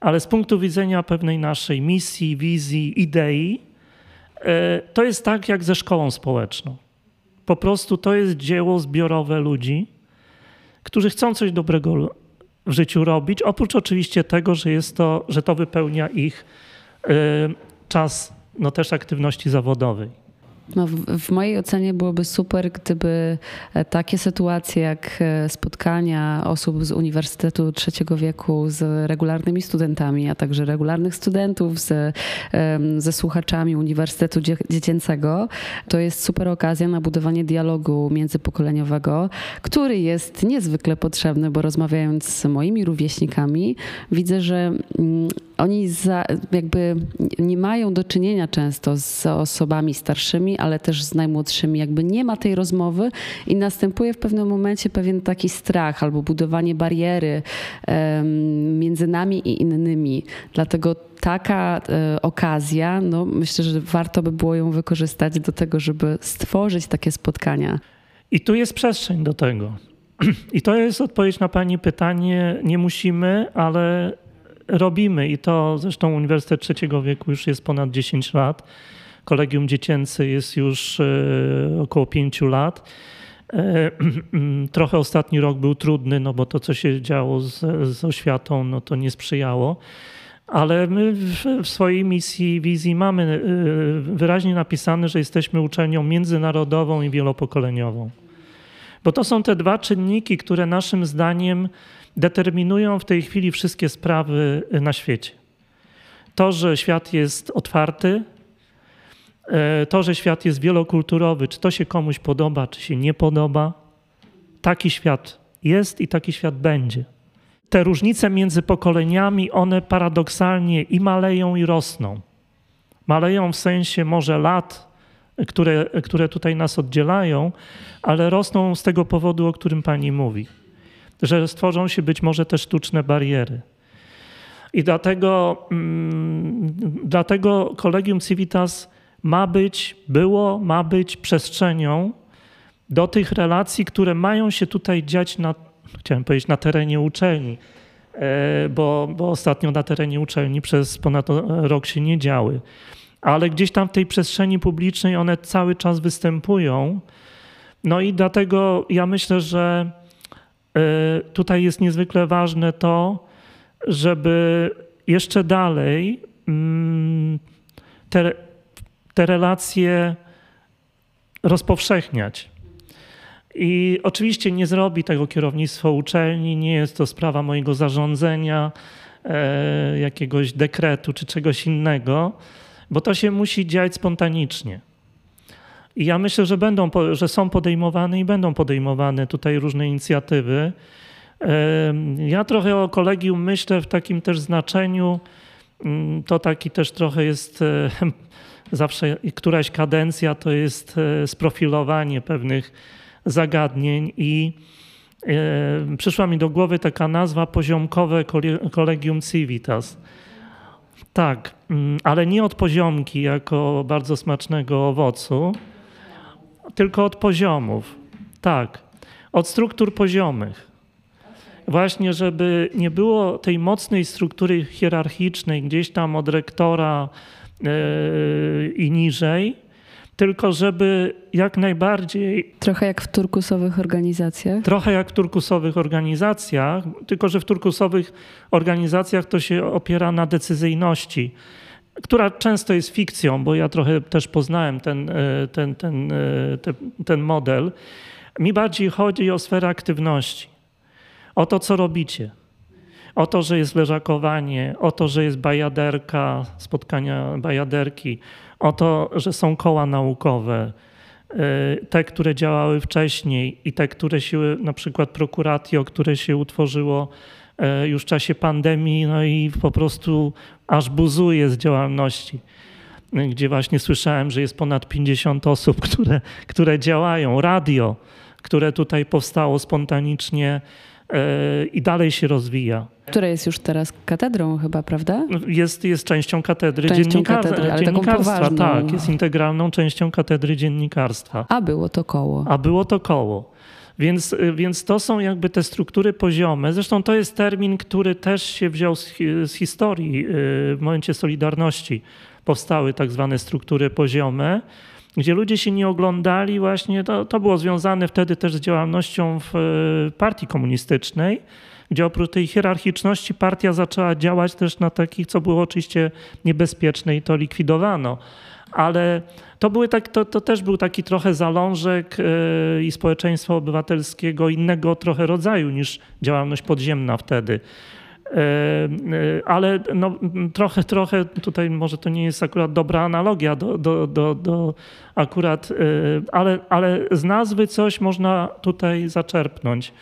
ale z punktu widzenia pewnej naszej misji, wizji, idei, e, to jest tak jak ze szkołą społeczną. Po prostu to jest dzieło zbiorowe ludzi, którzy chcą coś dobrego w życiu robić, oprócz oczywiście tego, że, jest to, że to wypełnia ich e, czas no też aktywności zawodowej. No, w, w, mojej ocenie byłoby super, gdyby e, takie sytuacje jak e, spotkania osób z Uniwersytetu Trzeciego Wieku z regularnymi studentami, a także regularnych studentów z, ze słuchaczami Uniwersytetu Dziecięcego, to jest super okazja na budowanie dialogu międzypokoleniowego, który jest niezwykle potrzebny, bo rozmawiając z moimi rówieśnikami, widzę, że mm, oni za, jakby nie mają do czynienia często z osobami starszymi, ale też z najmłodszymi. Jakby nie ma tej rozmowy i następuje w pewnym momencie pewien taki strach albo budowanie bariery między nami i innymi. Dlatego taka e, okazja, no myślę, że warto by było ją wykorzystać do tego, żeby stworzyć takie spotkania. I tu jest przestrzeń do tego. I to jest odpowiedź na Pani pytanie. Nie musimy, ale robimy i to zresztą Uniwersytet Trzeciego Wieku już jest ponad 10 lat. Kolegium Dziecięce jest już e, około 5 lat. E, trochę ostatni rok był trudny, no bo to, co się działo z, z oświatą, no to nie sprzyjało. Ale my w, swojej misji, wizji mamy e, wyraźnie napisane, że jesteśmy uczelnią międzynarodową i wielopokoleniową. Bo to są te dwa czynniki, które naszym zdaniem determinują w tej chwili wszystkie sprawy na świecie. To, że świat jest otwarty, to, że świat jest wielokulturowy, czy to się komuś podoba, czy się nie podoba, taki świat jest i taki świat będzie. Te różnice między pokoleniami, one paradoksalnie i maleją, i rosną. Maleją w sensie może lat, które, które tutaj nas oddzielają, ale rosną z tego powodu, o którym pani mówi że stworzą się być może te sztuczne bariery. I dlatego, mm, dlatego Collegium Civitas ma być, było, ma być przestrzenią do tych relacji, które mają się tutaj dziać na, chciałem powiedzieć, na terenie uczelni, e, bo, bo ostatnio na terenie uczelni przez ponad rok się nie działy. Ale gdzieś tam w tej przestrzeni publicznej one cały czas występują. No i dlatego ja myślę, że E, tutaj jest niezwykle ważne to, żeby jeszcze dalej mm, te, te relacje rozpowszechniać. I oczywiście nie zrobi tego kierownictwo uczelni, nie jest to sprawa mojego zarządzenia, e, jakiegoś dekretu czy czegoś innego, bo to się musi dziać spontanicznie. I ja myślę, że, będą, że są podejmowane i będą podejmowane tutaj różne inicjatywy. Ja trochę o kolegium myślę w takim też znaczeniu, mm, to taki też trochę jest e, zawsze któraś kadencja to jest e, sprofilowanie pewnych zagadnień i e, przyszła mi do głowy taka nazwa poziomkowe Collegium Civitas. Tak, mm, ale nie od poziomki jako bardzo smacznego owocu, tylko od poziomów. Tak, od struktur poziomych. Właśnie, żeby nie było tej mocnej struktury hierarchicznej gdzieś tam od rektora i niżej, tylko żeby jak najbardziej. Trochę jak w turkusowych organizacjach? Trochę jak w turkusowych organizacjach, tylko że w turkusowych organizacjach to się opiera na decyzyjności, która często jest fikcją, bo ja trochę też poznałem ten, e, ten, ten, e, ten, ten model. Mi bardziej chodzi o sferę aktywności, o to, co robicie. O to, że jest leżakowanie, o to, że jest bajaderka, spotkania bajaderki, o to, że są koła naukowe, y, te, które działały wcześniej i te, które się, na przykład prokuratio, które się utworzyło y, już w czasie pandemii, no i po prostu aż buzuje z działalności. Gdzie właśnie słyszałem, że jest ponad 50 osób, które, które działają. Radio, które tutaj powstało spontanicznie i dalej się rozwija. Która jest już teraz katedrą chyba, prawda? Jest, jest częścią katedry częścią dziennikarstwa. Katedry, ale dziennikarstwa, tak, jest integralną częścią katedry dziennikarstwa. A było to koło. A było to koło. Więc, więc to są jakby te struktury poziome. Zresztą to jest termin, który też się wziął z, z historii. Y, w momencie Solidarności powstały tak zwane struktury poziome, gdzie ludzie się nie oglądali właśnie, to, to było związane wtedy też z działalnością w y, partii komunistycznej, gdzie oprócz tej hierarchiczności partia zaczęła działać też na takich, co było oczywiście niebezpieczne i to likwidowano. Ale to, były tak, to, to też był taki trochę zalążek yy, i społeczeństwa obywatelskiego innego trochę rodzaju niż działalność podziemna wtedy. E, e, ale no, trochę, trochę tutaj może to nie jest akurat dobra analogia do, do, do, do akurat, ale, ale z nazwy coś można tutaj zaczerpnąć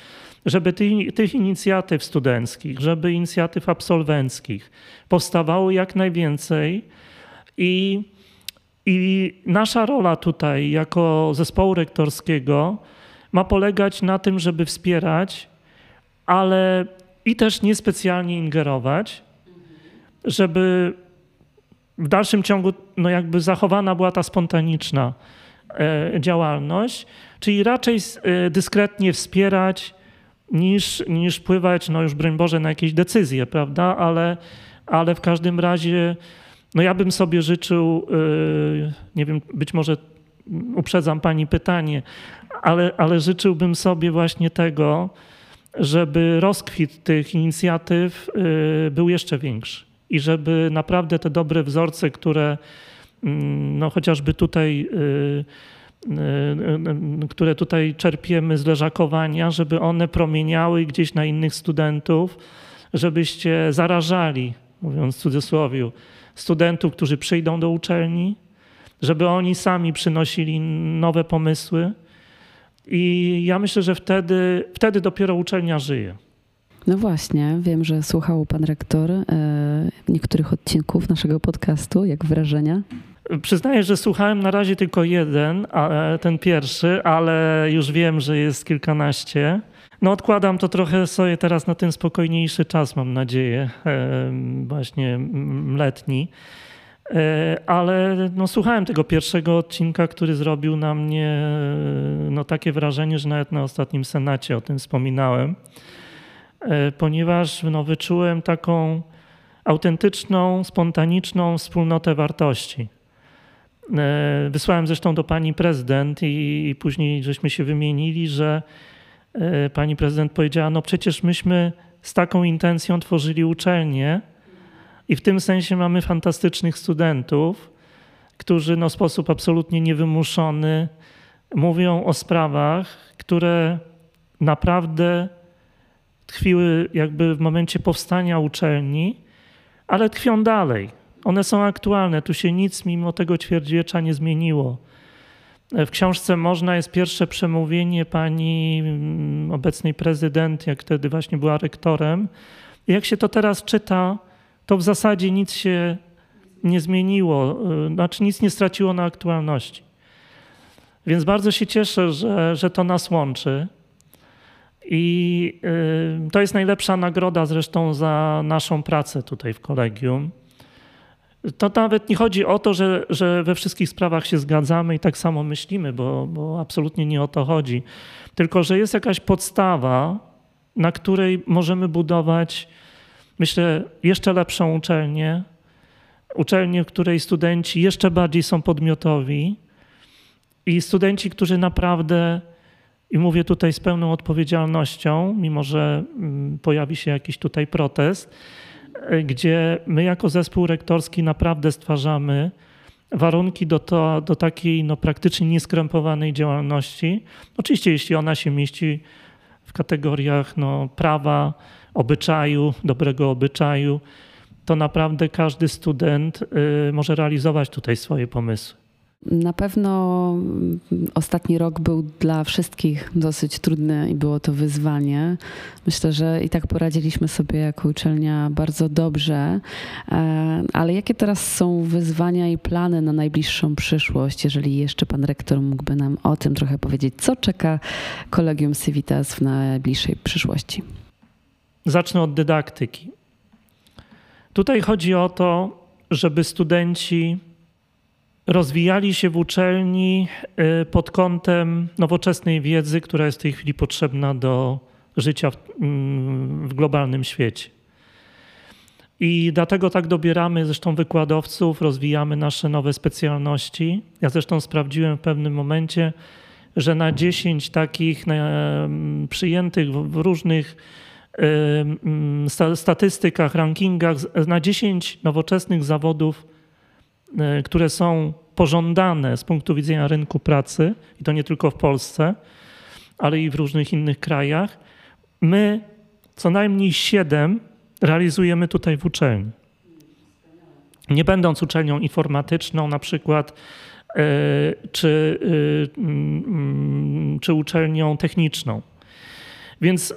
żeby tych, tych inicjatyw studenckich, żeby inicjatyw absolwenckich powstawało jak najwięcej i, i nasza rola tutaj jako zespołu rektorskiego ma polegać na tym, żeby wspierać, ale i też niespecjalnie ingerować, żeby w dalszym ciągu no jakby zachowana była ta spontaniczna e, działalność, czyli raczej e, dyskretnie wspierać, niż, niż wpływać, no już broń Boże, na jakieś decyzje, prawda? Ale, ale w każdym razie, no ja bym sobie życzył, yy, nie wiem, być może uprzedzam pani pytanie, ale, ale życzyłbym sobie właśnie tego, żeby rozkwit tych inicjatyw yy, był jeszcze większy i żeby naprawdę te dobre wzorce, które mm, no chociażby tutaj Y, y, które tutaj czerpiemy z leżakowania, żeby one promieniały gdzieś na innych studentów, żebyście zarażali, mówiąc w cudzysłowie, studentów, którzy przyjdą do uczelni, żeby oni sami przynosili nowe pomysły. I ja myślę, że wtedy, wtedy dopiero uczelnia żyje. No właśnie, wiem, że słuchał pan rektor e, niektórych odcinków naszego podcastu. Jak wrażenia? Przyznaję, że słuchałem na razie tylko jeden, ten pierwszy, ale już wiem, że jest kilkanaście. No odkładam to trochę sobie teraz na ten spokojniejszy czas, mam nadzieję, właśnie letni. E, ale no, słuchałem tego pierwszego odcinka, który zrobił na mnie no, takie wrażenie, że nawet na ostatnim Senacie o tym wspominałem, e, ponieważ no, wyczułem taką autentyczną, spontaniczną wspólnotę wartości. E, wysłałem zresztą do pani prezydent i, i później żeśmy się wymienili, że e, pani prezydent powiedziała, no przecież myśmy z taką intencją tworzyli uczelnię i w tym sensie mamy fantastycznych studentów, którzy no, w sposób absolutnie niewymuszony mówią o sprawach, które naprawdę tkwiły jakby w momencie powstania uczelni, ale tkwią dalej. One są aktualne, tu się nic mimo tego ćwierćwiecza nie zmieniło. W książce Można jest pierwsze przemówienie pani mm, obecnej prezydent, jak wtedy właśnie była rektorem. Jak się to teraz czyta, to w zasadzie nic się nie zmieniło, y, znaczy nic nie straciło na aktualności. Więc bardzo się cieszę, że, że to nas łączy. I y, to jest najlepsza nagroda zresztą za naszą pracę tutaj w kolegium. To nawet nie chodzi o to, że, że we wszystkich sprawach się zgadzamy i tak samo myślimy, bo, bo absolutnie nie o to chodzi. Tylko, że jest jakaś podstawa, na której możemy budować, myślę, jeszcze lepszą uczelnię, uczelnię, w której studenci jeszcze bardziej są podmiotowi i studenci, którzy naprawdę, i mówię tutaj z pełną odpowiedzialnością, mimo że mm, pojawi się jakiś tutaj protest, e, gdzie my jako zespół rektorski naprawdę stwarzamy warunki do, to, do takiej no, praktycznie nieskrępowanej działalności. Oczywiście, jeśli ona się mieści w kategoriach no, prawa, obyczaju, dobrego obyczaju, to naprawdę każdy student y, może realizować tutaj swoje pomysły. Na pewno mm, ostatni rok był dla wszystkich dosyć trudny i było to wyzwanie. Myślę, że i tak poradziliśmy sobie jako uczelnia bardzo dobrze. E, ale jakie teraz są wyzwania i plany na najbliższą przyszłość, jeżeli jeszcze pan rektor mógłby nam o tym trochę powiedzieć? Co czeka Kolegium Civitas w najbliższej przyszłości? Zacznę od dydaktyki. Tutaj chodzi o to, żeby studenci rozwijali się w uczelni y, pod kątem nowoczesnej wiedzy, która jest w tej chwili potrzebna do życia w, mm, w globalnym świecie. I dlatego tak dobieramy zresztą wykładowców, rozwijamy nasze nowe specjalności. Ja zresztą sprawdziłem w pewnym momencie, że na 10 takich mm, przyjętych w różnych statystykach, rankingach na 10 nowoczesnych zawodów, e, które są pożądane z punktu widzenia rynku pracy, i to nie tylko w Polsce, ale i w różnych innych krajach, my co najmniej 7 realizujemy tutaj w uczelni. Nie będąc uczelnią informatyczną, na przykład, e, czy, czy uczelnią techniczną. Więc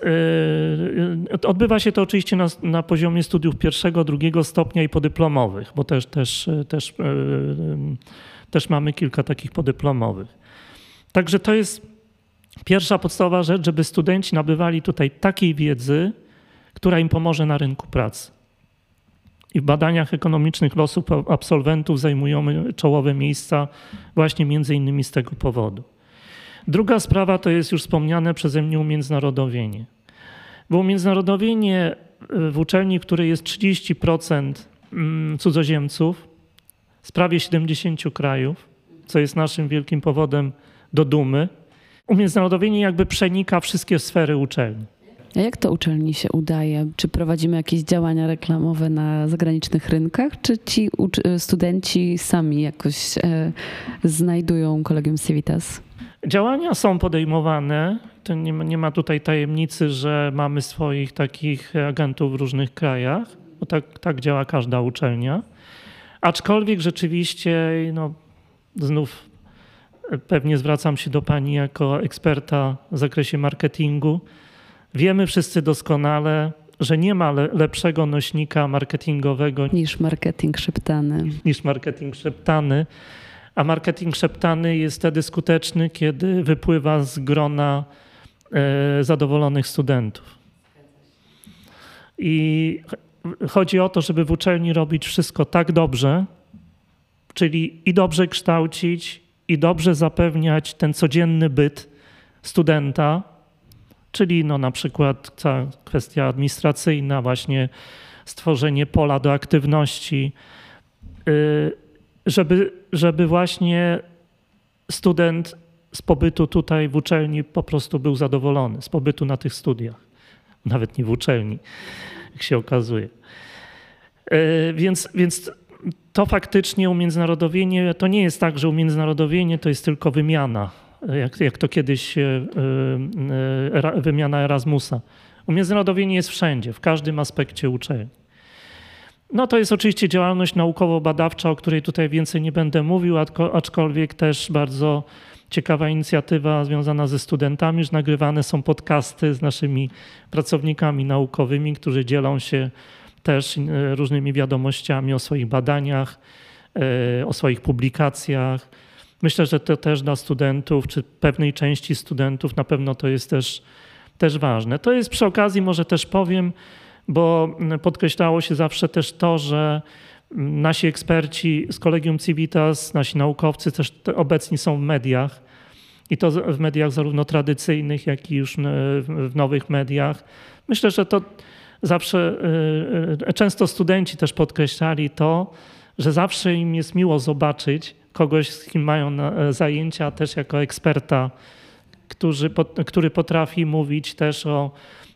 yy, odbywa się to oczywiście na, na, poziomie studiów pierwszego, drugiego stopnia i podyplomowych, bo też, też, też, yy, też mamy kilka takich podyplomowych. Także to jest pierwsza podstawowa rzecz, żeby studenci nabywali tutaj takiej wiedzy, która im pomoże na rynku pracy. I w badaniach ekonomicznych losów absolwentów zajmujemy czołowe miejsca właśnie między innymi z tego powodu. Druga sprawa to jest już wspomniane przeze mnie umiędzynarodowienie. Bo umiędzynarodowienie w uczelni, w której jest 30% mm, cudzoziemców z prawie 70 krajów, co jest naszym wielkim powodem do dumy, umiędzynarodowienie jakby przenika wszystkie sfery uczelni. A jak to uczelni się udaje? Czy prowadzimy jakieś działania reklamowe na zagranicznych rynkach, czy ci studenci sami jakoś e, znajdują Kolegium Civitas? Działania są podejmowane. To nie, ma, nie ma tutaj tajemnicy, że mamy swoich takich agentów w różnych krajach, bo tak, tak działa każda uczelnia. Aczkolwiek rzeczywiście, no, znów pewnie zwracam się do Pani jako eksperta w zakresie marketingu. Wiemy wszyscy doskonale, że nie ma lepszego nośnika marketingowego niż marketing szeptany. Niż marketing szeptany a marketing szeptany jest wtedy skuteczny, kiedy wypływa z grona e, zadowolonych studentów. I chodzi o to, żeby w uczelni robić wszystko tak dobrze, czyli i dobrze kształcić, i dobrze zapewniać ten codzienny byt studenta, czyli no na przykład cała kwestia administracyjna, właśnie stworzenie pola do aktywności, y, żeby, żeby właśnie student z pobytu tutaj w uczelni po prostu był zadowolony, z pobytu na tych studiach. Nawet nie w uczelni, jak się okazuje. E, więc, więc to faktycznie umiędzynarodowienie, to nie jest tak, że umiędzynarodowienie to jest tylko wymiana, jak, jak to kiedyś e, e, wymiana Erasmusa. Umiędzynarodowienie jest wszędzie, w każdym aspekcie uczelni. No to jest oczywiście działalność naukowo-badawcza, o której tutaj więcej nie będę mówił, aczkolwiek też bardzo ciekawa inicjatywa związana ze studentami, że nagrywane są podcasty z naszymi pracownikami naukowymi, którzy dzielą się też e, różnymi wiadomościami o swoich badaniach, e, o swoich publikacjach. Myślę, że to też dla studentów, czy pewnej części studentów na pewno to jest też, też ważne. To jest przy okazji, może też powiem, bo podkreślało się zawsze też to, że nasi eksperci z Kolegium Civitas, nasi naukowcy też obecni są w mediach i to w mediach zarówno tradycyjnych, jak i już w nowych mediach. Myślę, że to zawsze e, e, często studenci też podkreślali to, że zawsze im jest miło zobaczyć kogoś, z kim mają e, zajęcia, też jako eksperta, który potrafi mówić też o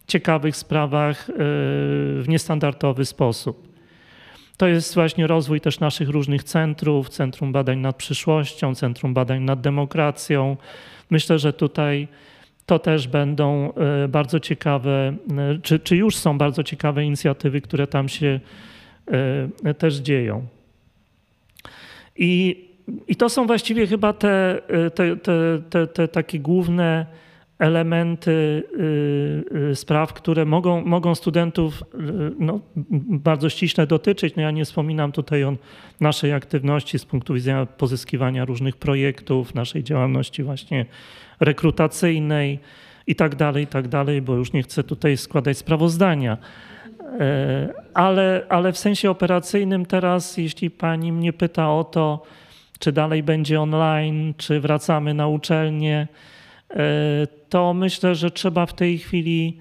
ciekawych sprawach w niestandardowy sposób. To jest właśnie rozwój też naszych różnych centrów, Centrum Badań nad Przyszłością, Centrum Badań nad Demokracją. Myślę, że tutaj to też będą e, bardzo ciekawe, e, czy, czy już są bardzo ciekawe inicjatywy, które tam się e, też dzieją. I, i to są właściwie chyba te, te, te, te, te takie główne elementy y, y, spraw, które mogą, mogą studentów y, no, bardzo ściśle dotyczyć. No ja nie wspominam tutaj o naszej aktywności z punktu widzenia pozyskiwania różnych projektów, naszej działalności właśnie rekrutacyjnej i tak dalej, i tak dalej, bo już nie chcę tutaj składać sprawozdania. E, ale, ale w sensie operacyjnym teraz, jeśli pani mnie pyta o to, czy dalej będzie online, czy wracamy na uczelnię, to myślę, że trzeba w tej chwili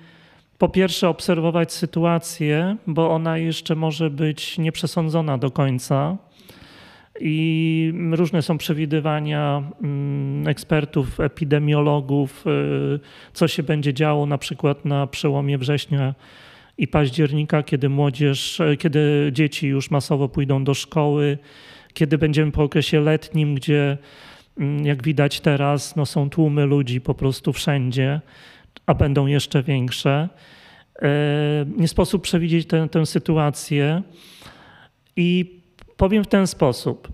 po pierwsze obserwować sytuację, bo ona jeszcze może być nieprzesądzona do końca. I różne są przewidywania mm, ekspertów, epidemiologów, e, co się będzie działo na przykład na przełomie września i października, kiedy młodzież, e, kiedy dzieci już masowo pójdą do szkoły, kiedy będziemy po okresie letnim, gdzie jak widać teraz, no są tłumy ludzi po prostu wszędzie, a będą jeszcze większe. E, nie sposób przewidzieć tę, tę sytuację i powiem w ten sposób.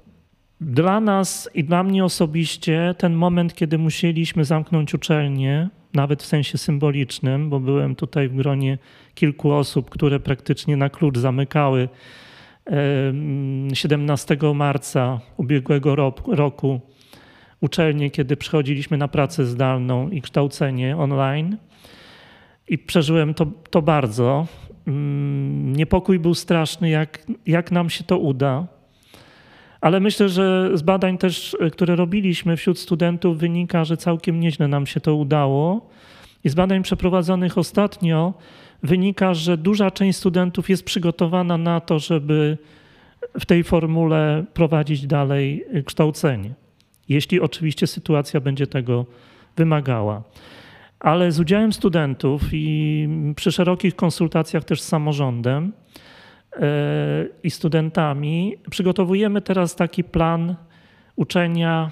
Dla nas i dla mnie osobiście ten moment, kiedy musieliśmy zamknąć uczelnię, nawet w sensie symbolicznym, bo byłem tutaj w gronie kilku osób, które praktycznie na klucz zamykały 17 marca ubiegłego roku uczelnię, kiedy przychodziliśmy na pracę zdalną i kształcenie online. I przeżyłem to, to bardzo. Mm, niepokój był straszny, jak, jak nam się to uda. Ale myślę, że z badań też, które robiliśmy wśród studentów, wynika, że całkiem nieźle nam się to udało. I z badań przeprowadzonych ostatnio wynika, że duża część studentów jest przygotowana na to, żeby w tej formule prowadzić dalej kształcenie jeśli oczywiście sytuacja będzie tego wymagała. Ale z udziałem studentów i przy szerokich konsultacjach też z samorządem e, i studentami przygotowujemy teraz taki plan uczenia.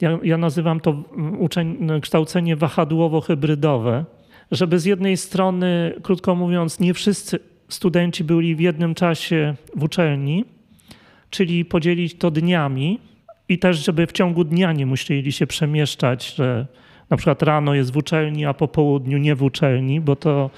Ja, ja nazywam to uczeń, kształcenie wahadłowo-hybrydowe, żeby z jednej strony, krótko mówiąc, nie wszyscy studenci byli w jednym czasie w uczelni, czyli podzielić to dniami, i też, żeby w ciągu dnia nie musieli się przemieszczać, że na przykład rano jest w uczelni, a po południu nie w uczelni, bo to,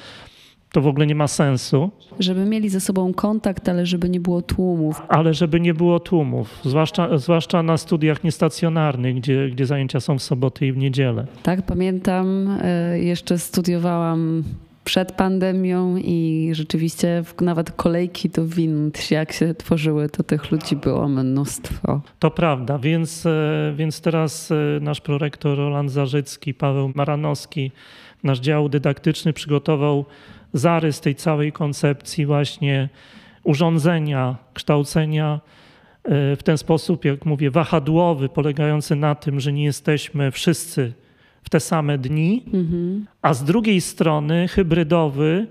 to w ogóle nie ma sensu. Żeby mieli ze sobą kontakt, ale żeby nie było tłumów. Ale żeby nie było tłumów, zwłaszcza, zwłaszcza na studiach niestacjonarnych, gdzie, gdzie zajęcia są w soboty i w niedzielę. Tak, pamiętam, e, jeszcze studiowałam przed pandemią i rzeczywiście nawet kolejki do wind, jak się tworzyły, to tych ludzi było mnóstwo. To prawda, więc, e, więc teraz e, nasz prorektor Roland Zarzycki, Paweł Maranowski, nasz dział dydaktyczny przygotował zarys tej całej koncepcji właśnie urządzenia, kształcenia e, w ten sposób, jak mówię, wahadłowy, polegający na tym, że nie jesteśmy wszyscy te same dni, mhm. a z drugiej strony hybrydowy,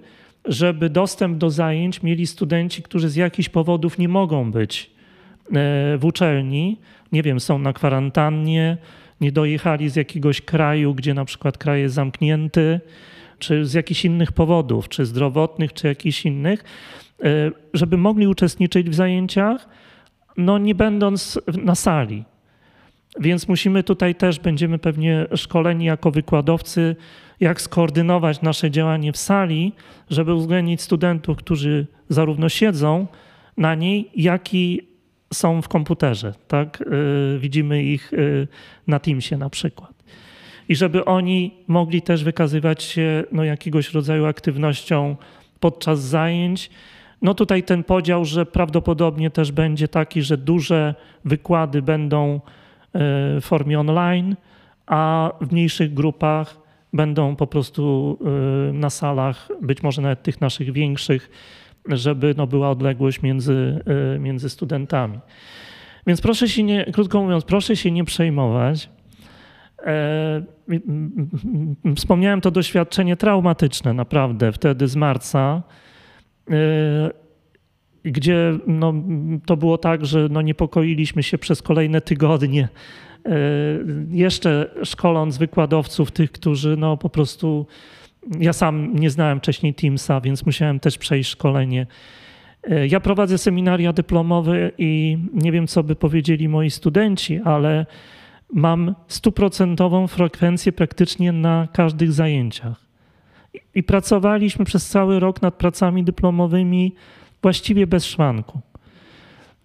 żeby dostęp do zajęć mieli studenci, którzy z jakichś powodów nie mogą być e, w uczelni. Nie wiem, są na kwarantannie, nie dojechali z jakiegoś kraju, gdzie na przykład kraj jest zamknięty, czy z jakichś innych powodów, czy zdrowotnych, czy jakichś innych. żeby mogli uczestniczyć w zajęciach, no nie będąc na sali. Więc musimy tutaj też, będziemy pewnie szkoleni jako wykładowcy, jak skoordynować nasze działanie w sali, żeby uwzględnić studentów, którzy zarówno siedzą na niej, jak i są w komputerze. Tak? Y, widzimy ich y, na Teamsie na przykład. I żeby oni mogli też wykazywać się no, jakiegoś rodzaju aktywnością podczas zajęć. No tutaj ten podział, że prawdopodobnie też będzie taki, że duże wykłady będą w formie online, a w mniejszych grupach będą po prostu y, na salach, być może nawet tych naszych większych, żeby no była odległość między, y, między studentami. Więc proszę się nie, krótko mówiąc, proszę się nie przejmować. E, wspomniałem to doświadczenie traumatyczne naprawdę wtedy z marca, e, gdzie no, to było tak, że no, niepokoiliśmy się przez kolejne tygodnie E, jeszcze szkoląc wykładowców, tych, którzy no po prostu, ja sam nie znałem wcześniej Teamsa, więc musiałem też przejść szkolenie. E, ja prowadzę seminaria dyplomowe i nie wiem, co by powiedzieli moi studenci, ale mam stuprocentową frekwencję praktycznie na każdych zajęciach. I pracowaliśmy przez cały rok nad pracami dyplomowymi właściwie bez szwanku.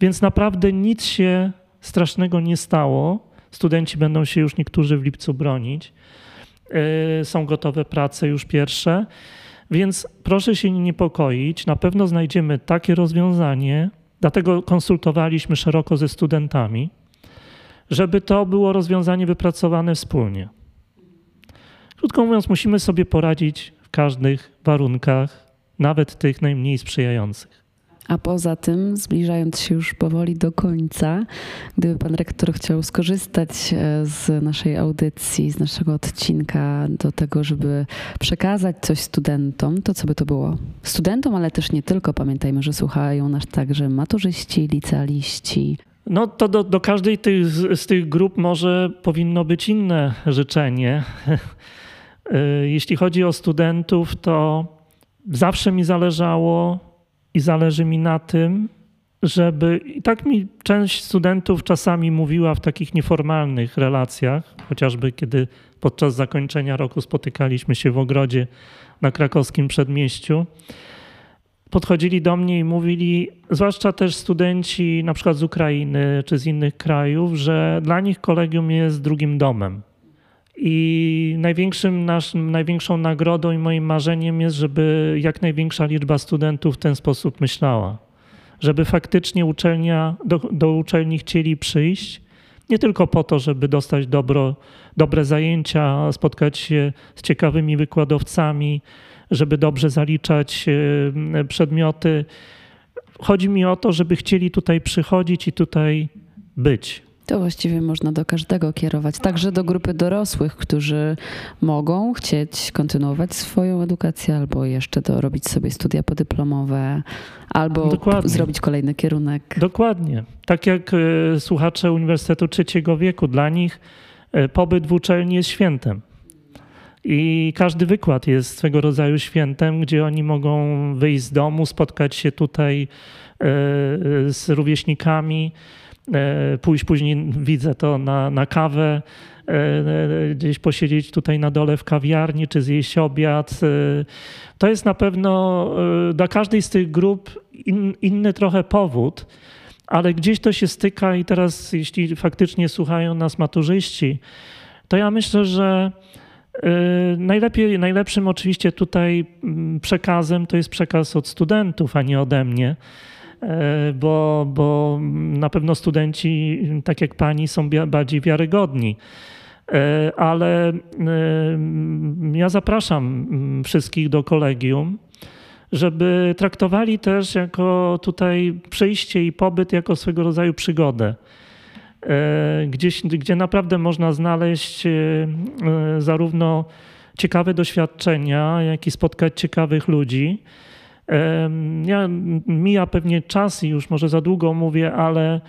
Więc naprawdę nic się strasznego nie stało. Studenci będą się już niektórzy w lipcu bronić. E, są gotowe prace już pierwsze. Więc proszę się nie niepokoić. Na pewno znajdziemy takie rozwiązanie, dlatego konsultowaliśmy szeroko ze studentami, żeby to było rozwiązanie wypracowane wspólnie. Krótko mówiąc, musimy sobie poradzić w każdych warunkach, nawet tych najmniej sprzyjających. A poza tym, zbliżając się już powoli do końca, gdyby pan rektor chciał skorzystać e, z naszej audycji, z naszego odcinka do tego, żeby przekazać coś studentom, to co by to było? Studentom, ale też nie tylko. Pamiętajmy, że słuchają nas także maturzyści, licealiści. No to do, do każdej tych, z tych grup może powinno być inne życzenie. E, jeśli chodzi o studentów, to zawsze mi zależało i zależy mi na tym, żeby. I tak mi część studentów czasami mówiła w takich nieformalnych relacjach, chociażby kiedy podczas zakończenia roku spotykaliśmy się w ogrodzie na krakowskim przedmieściu. Podchodzili do mnie i mówili, zwłaszcza też studenci na przykład z Ukrainy czy z innych krajów, że dla nich kolegium jest drugim domem. I największym naszym, największą nagrodą i moim marzeniem jest, żeby jak największa liczba studentów w ten sposób myślała. Żeby faktycznie uczelnia, do, do uczelni chcieli przyjść, nie tylko po to, żeby dostać dobro, dobre zajęcia, spotkać się z ciekawymi wykładowcami, żeby dobrze zaliczać e, przedmioty. Chodzi mi o to, żeby chcieli tutaj przychodzić i tutaj być. To właściwie można do każdego kierować, także do grupy dorosłych, którzy mogą chcieć kontynuować swoją edukację albo jeszcze dorobić sobie studia podyplomowe, albo Dokładnie. zrobić kolejny kierunek. Dokładnie. Tak jak e, słuchacze Uniwersytetu Trzeciego Wieku, dla nich e, pobyt w uczelni jest świętem. I każdy wykład jest swego rodzaju świętem, gdzie oni mogą wyjść z domu, spotkać się tutaj e, z rówieśnikami pójść później, widzę to na, na kawę, e, e, gdzieś posiedzieć tutaj na dole w kawiarni, czy zjeść obiad. To jest na pewno dla każdej z tych grup in, inny trochę powód, ale gdzieś to się styka i teraz, jeśli faktycznie słuchają nas maturzyści, to ja myślę, że najlepiej, najlepszym oczywiście tutaj mm, przekazem to jest przekaz od studentów, a nie ode mnie E, bo, bo na pewno studenci, tak jak pani, są bardziej wiarygodni. E, ale e, ja zapraszam wszystkich do kolegium, żeby traktowali też jako tutaj przyjście i pobyt jako swego rodzaju przygodę. Gdzieś, gdzie naprawdę można znaleźć zarówno ciekawe doświadczenia, jak i spotkać ciekawych ludzi. Ja, mija pewnie czas i już może za długo mówię, ale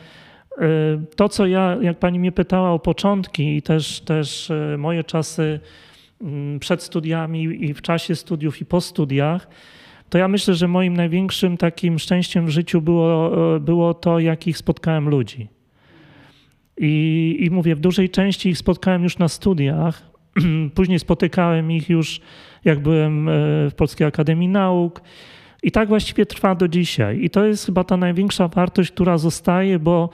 e, to, co ja, jak pani mnie pytała o początki i też, też e, moje czasy przed studiami i w czasie studiów i po studiach, to ja myślę, że moim największym takim szczęściem w życiu było, było to, jakich spotkałem ludzi. I, I mówię, w dużej części ich spotkałem już na studiach. Później spotykałem ich już, jak byłem e, w Polskiej Akademii Nauk. I tak właściwie trwa do dzisiaj. I to jest chyba ta największa wartość, która zostaje, bo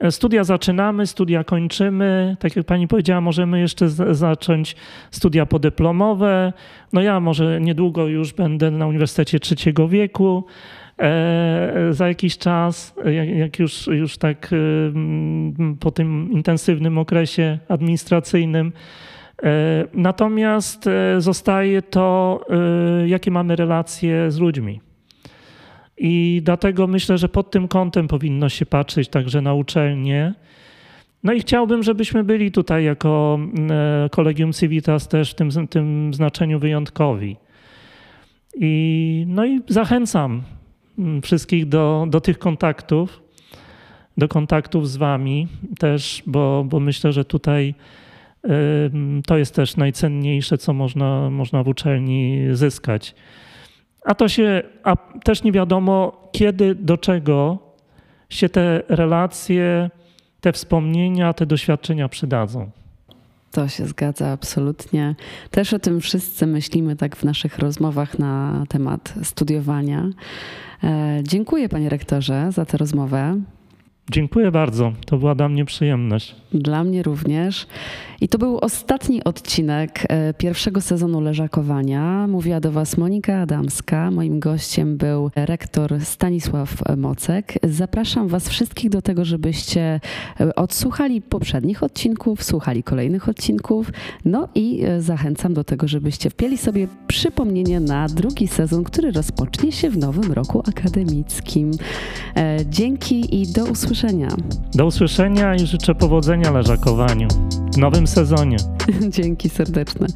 e, studia zaczynamy, studia kończymy. Tak jak pani powiedziała, możemy jeszcze zacząć studia podyplomowe. No ja może niedługo już będę na Uniwersytecie Trzeciego Wieku. E, za jakiś czas, jak już, już tak po tym intensywnym okresie administracyjnym. E, natomiast e, zostaje to, jakie mamy relacje z ludźmi. I dlatego myślę, że pod tym kątem powinno się patrzeć także na uczelnie. No i chciałbym, żebyśmy byli tutaj jako Kolegium Civitas też w tym, tym znaczeniu wyjątkowi. I, no i zachęcam wszystkich do, do tych kontaktów, do kontaktów z Wami też, bo, bo myślę, że tutaj to jest też najcenniejsze, co można, można w uczelni zyskać. A to się, a też nie wiadomo, kiedy, do czego się te relacje, te wspomnienia, te doświadczenia przydadzą. To się zgadza absolutnie. Też o tym wszyscy myślimy tak w naszych rozmowach na temat studiowania. E, dziękuję panie rektorze za tę rozmowę. Dziękuję bardzo. To była dla mnie przyjemność. Dla mnie również. I to był ostatni odcinek e, pierwszego sezonu leżakowania. Mówiła do Was Monika Adamska. Moim gościem był rektor Stanisław Mocek. Zapraszam Was wszystkich do tego, żebyście e, odsłuchali poprzednich odcinków, słuchali kolejnych odcinków. No i e, zachęcam do tego, żebyście wpieli sobie przypomnienie na drugi sezon, który rozpocznie się w nowym roku akademickim. Dzięki i do usłyszenia. Do usłyszenia i życzę powodzenia leżakowaniu w nowym sezonie. Dzięki serdeczne.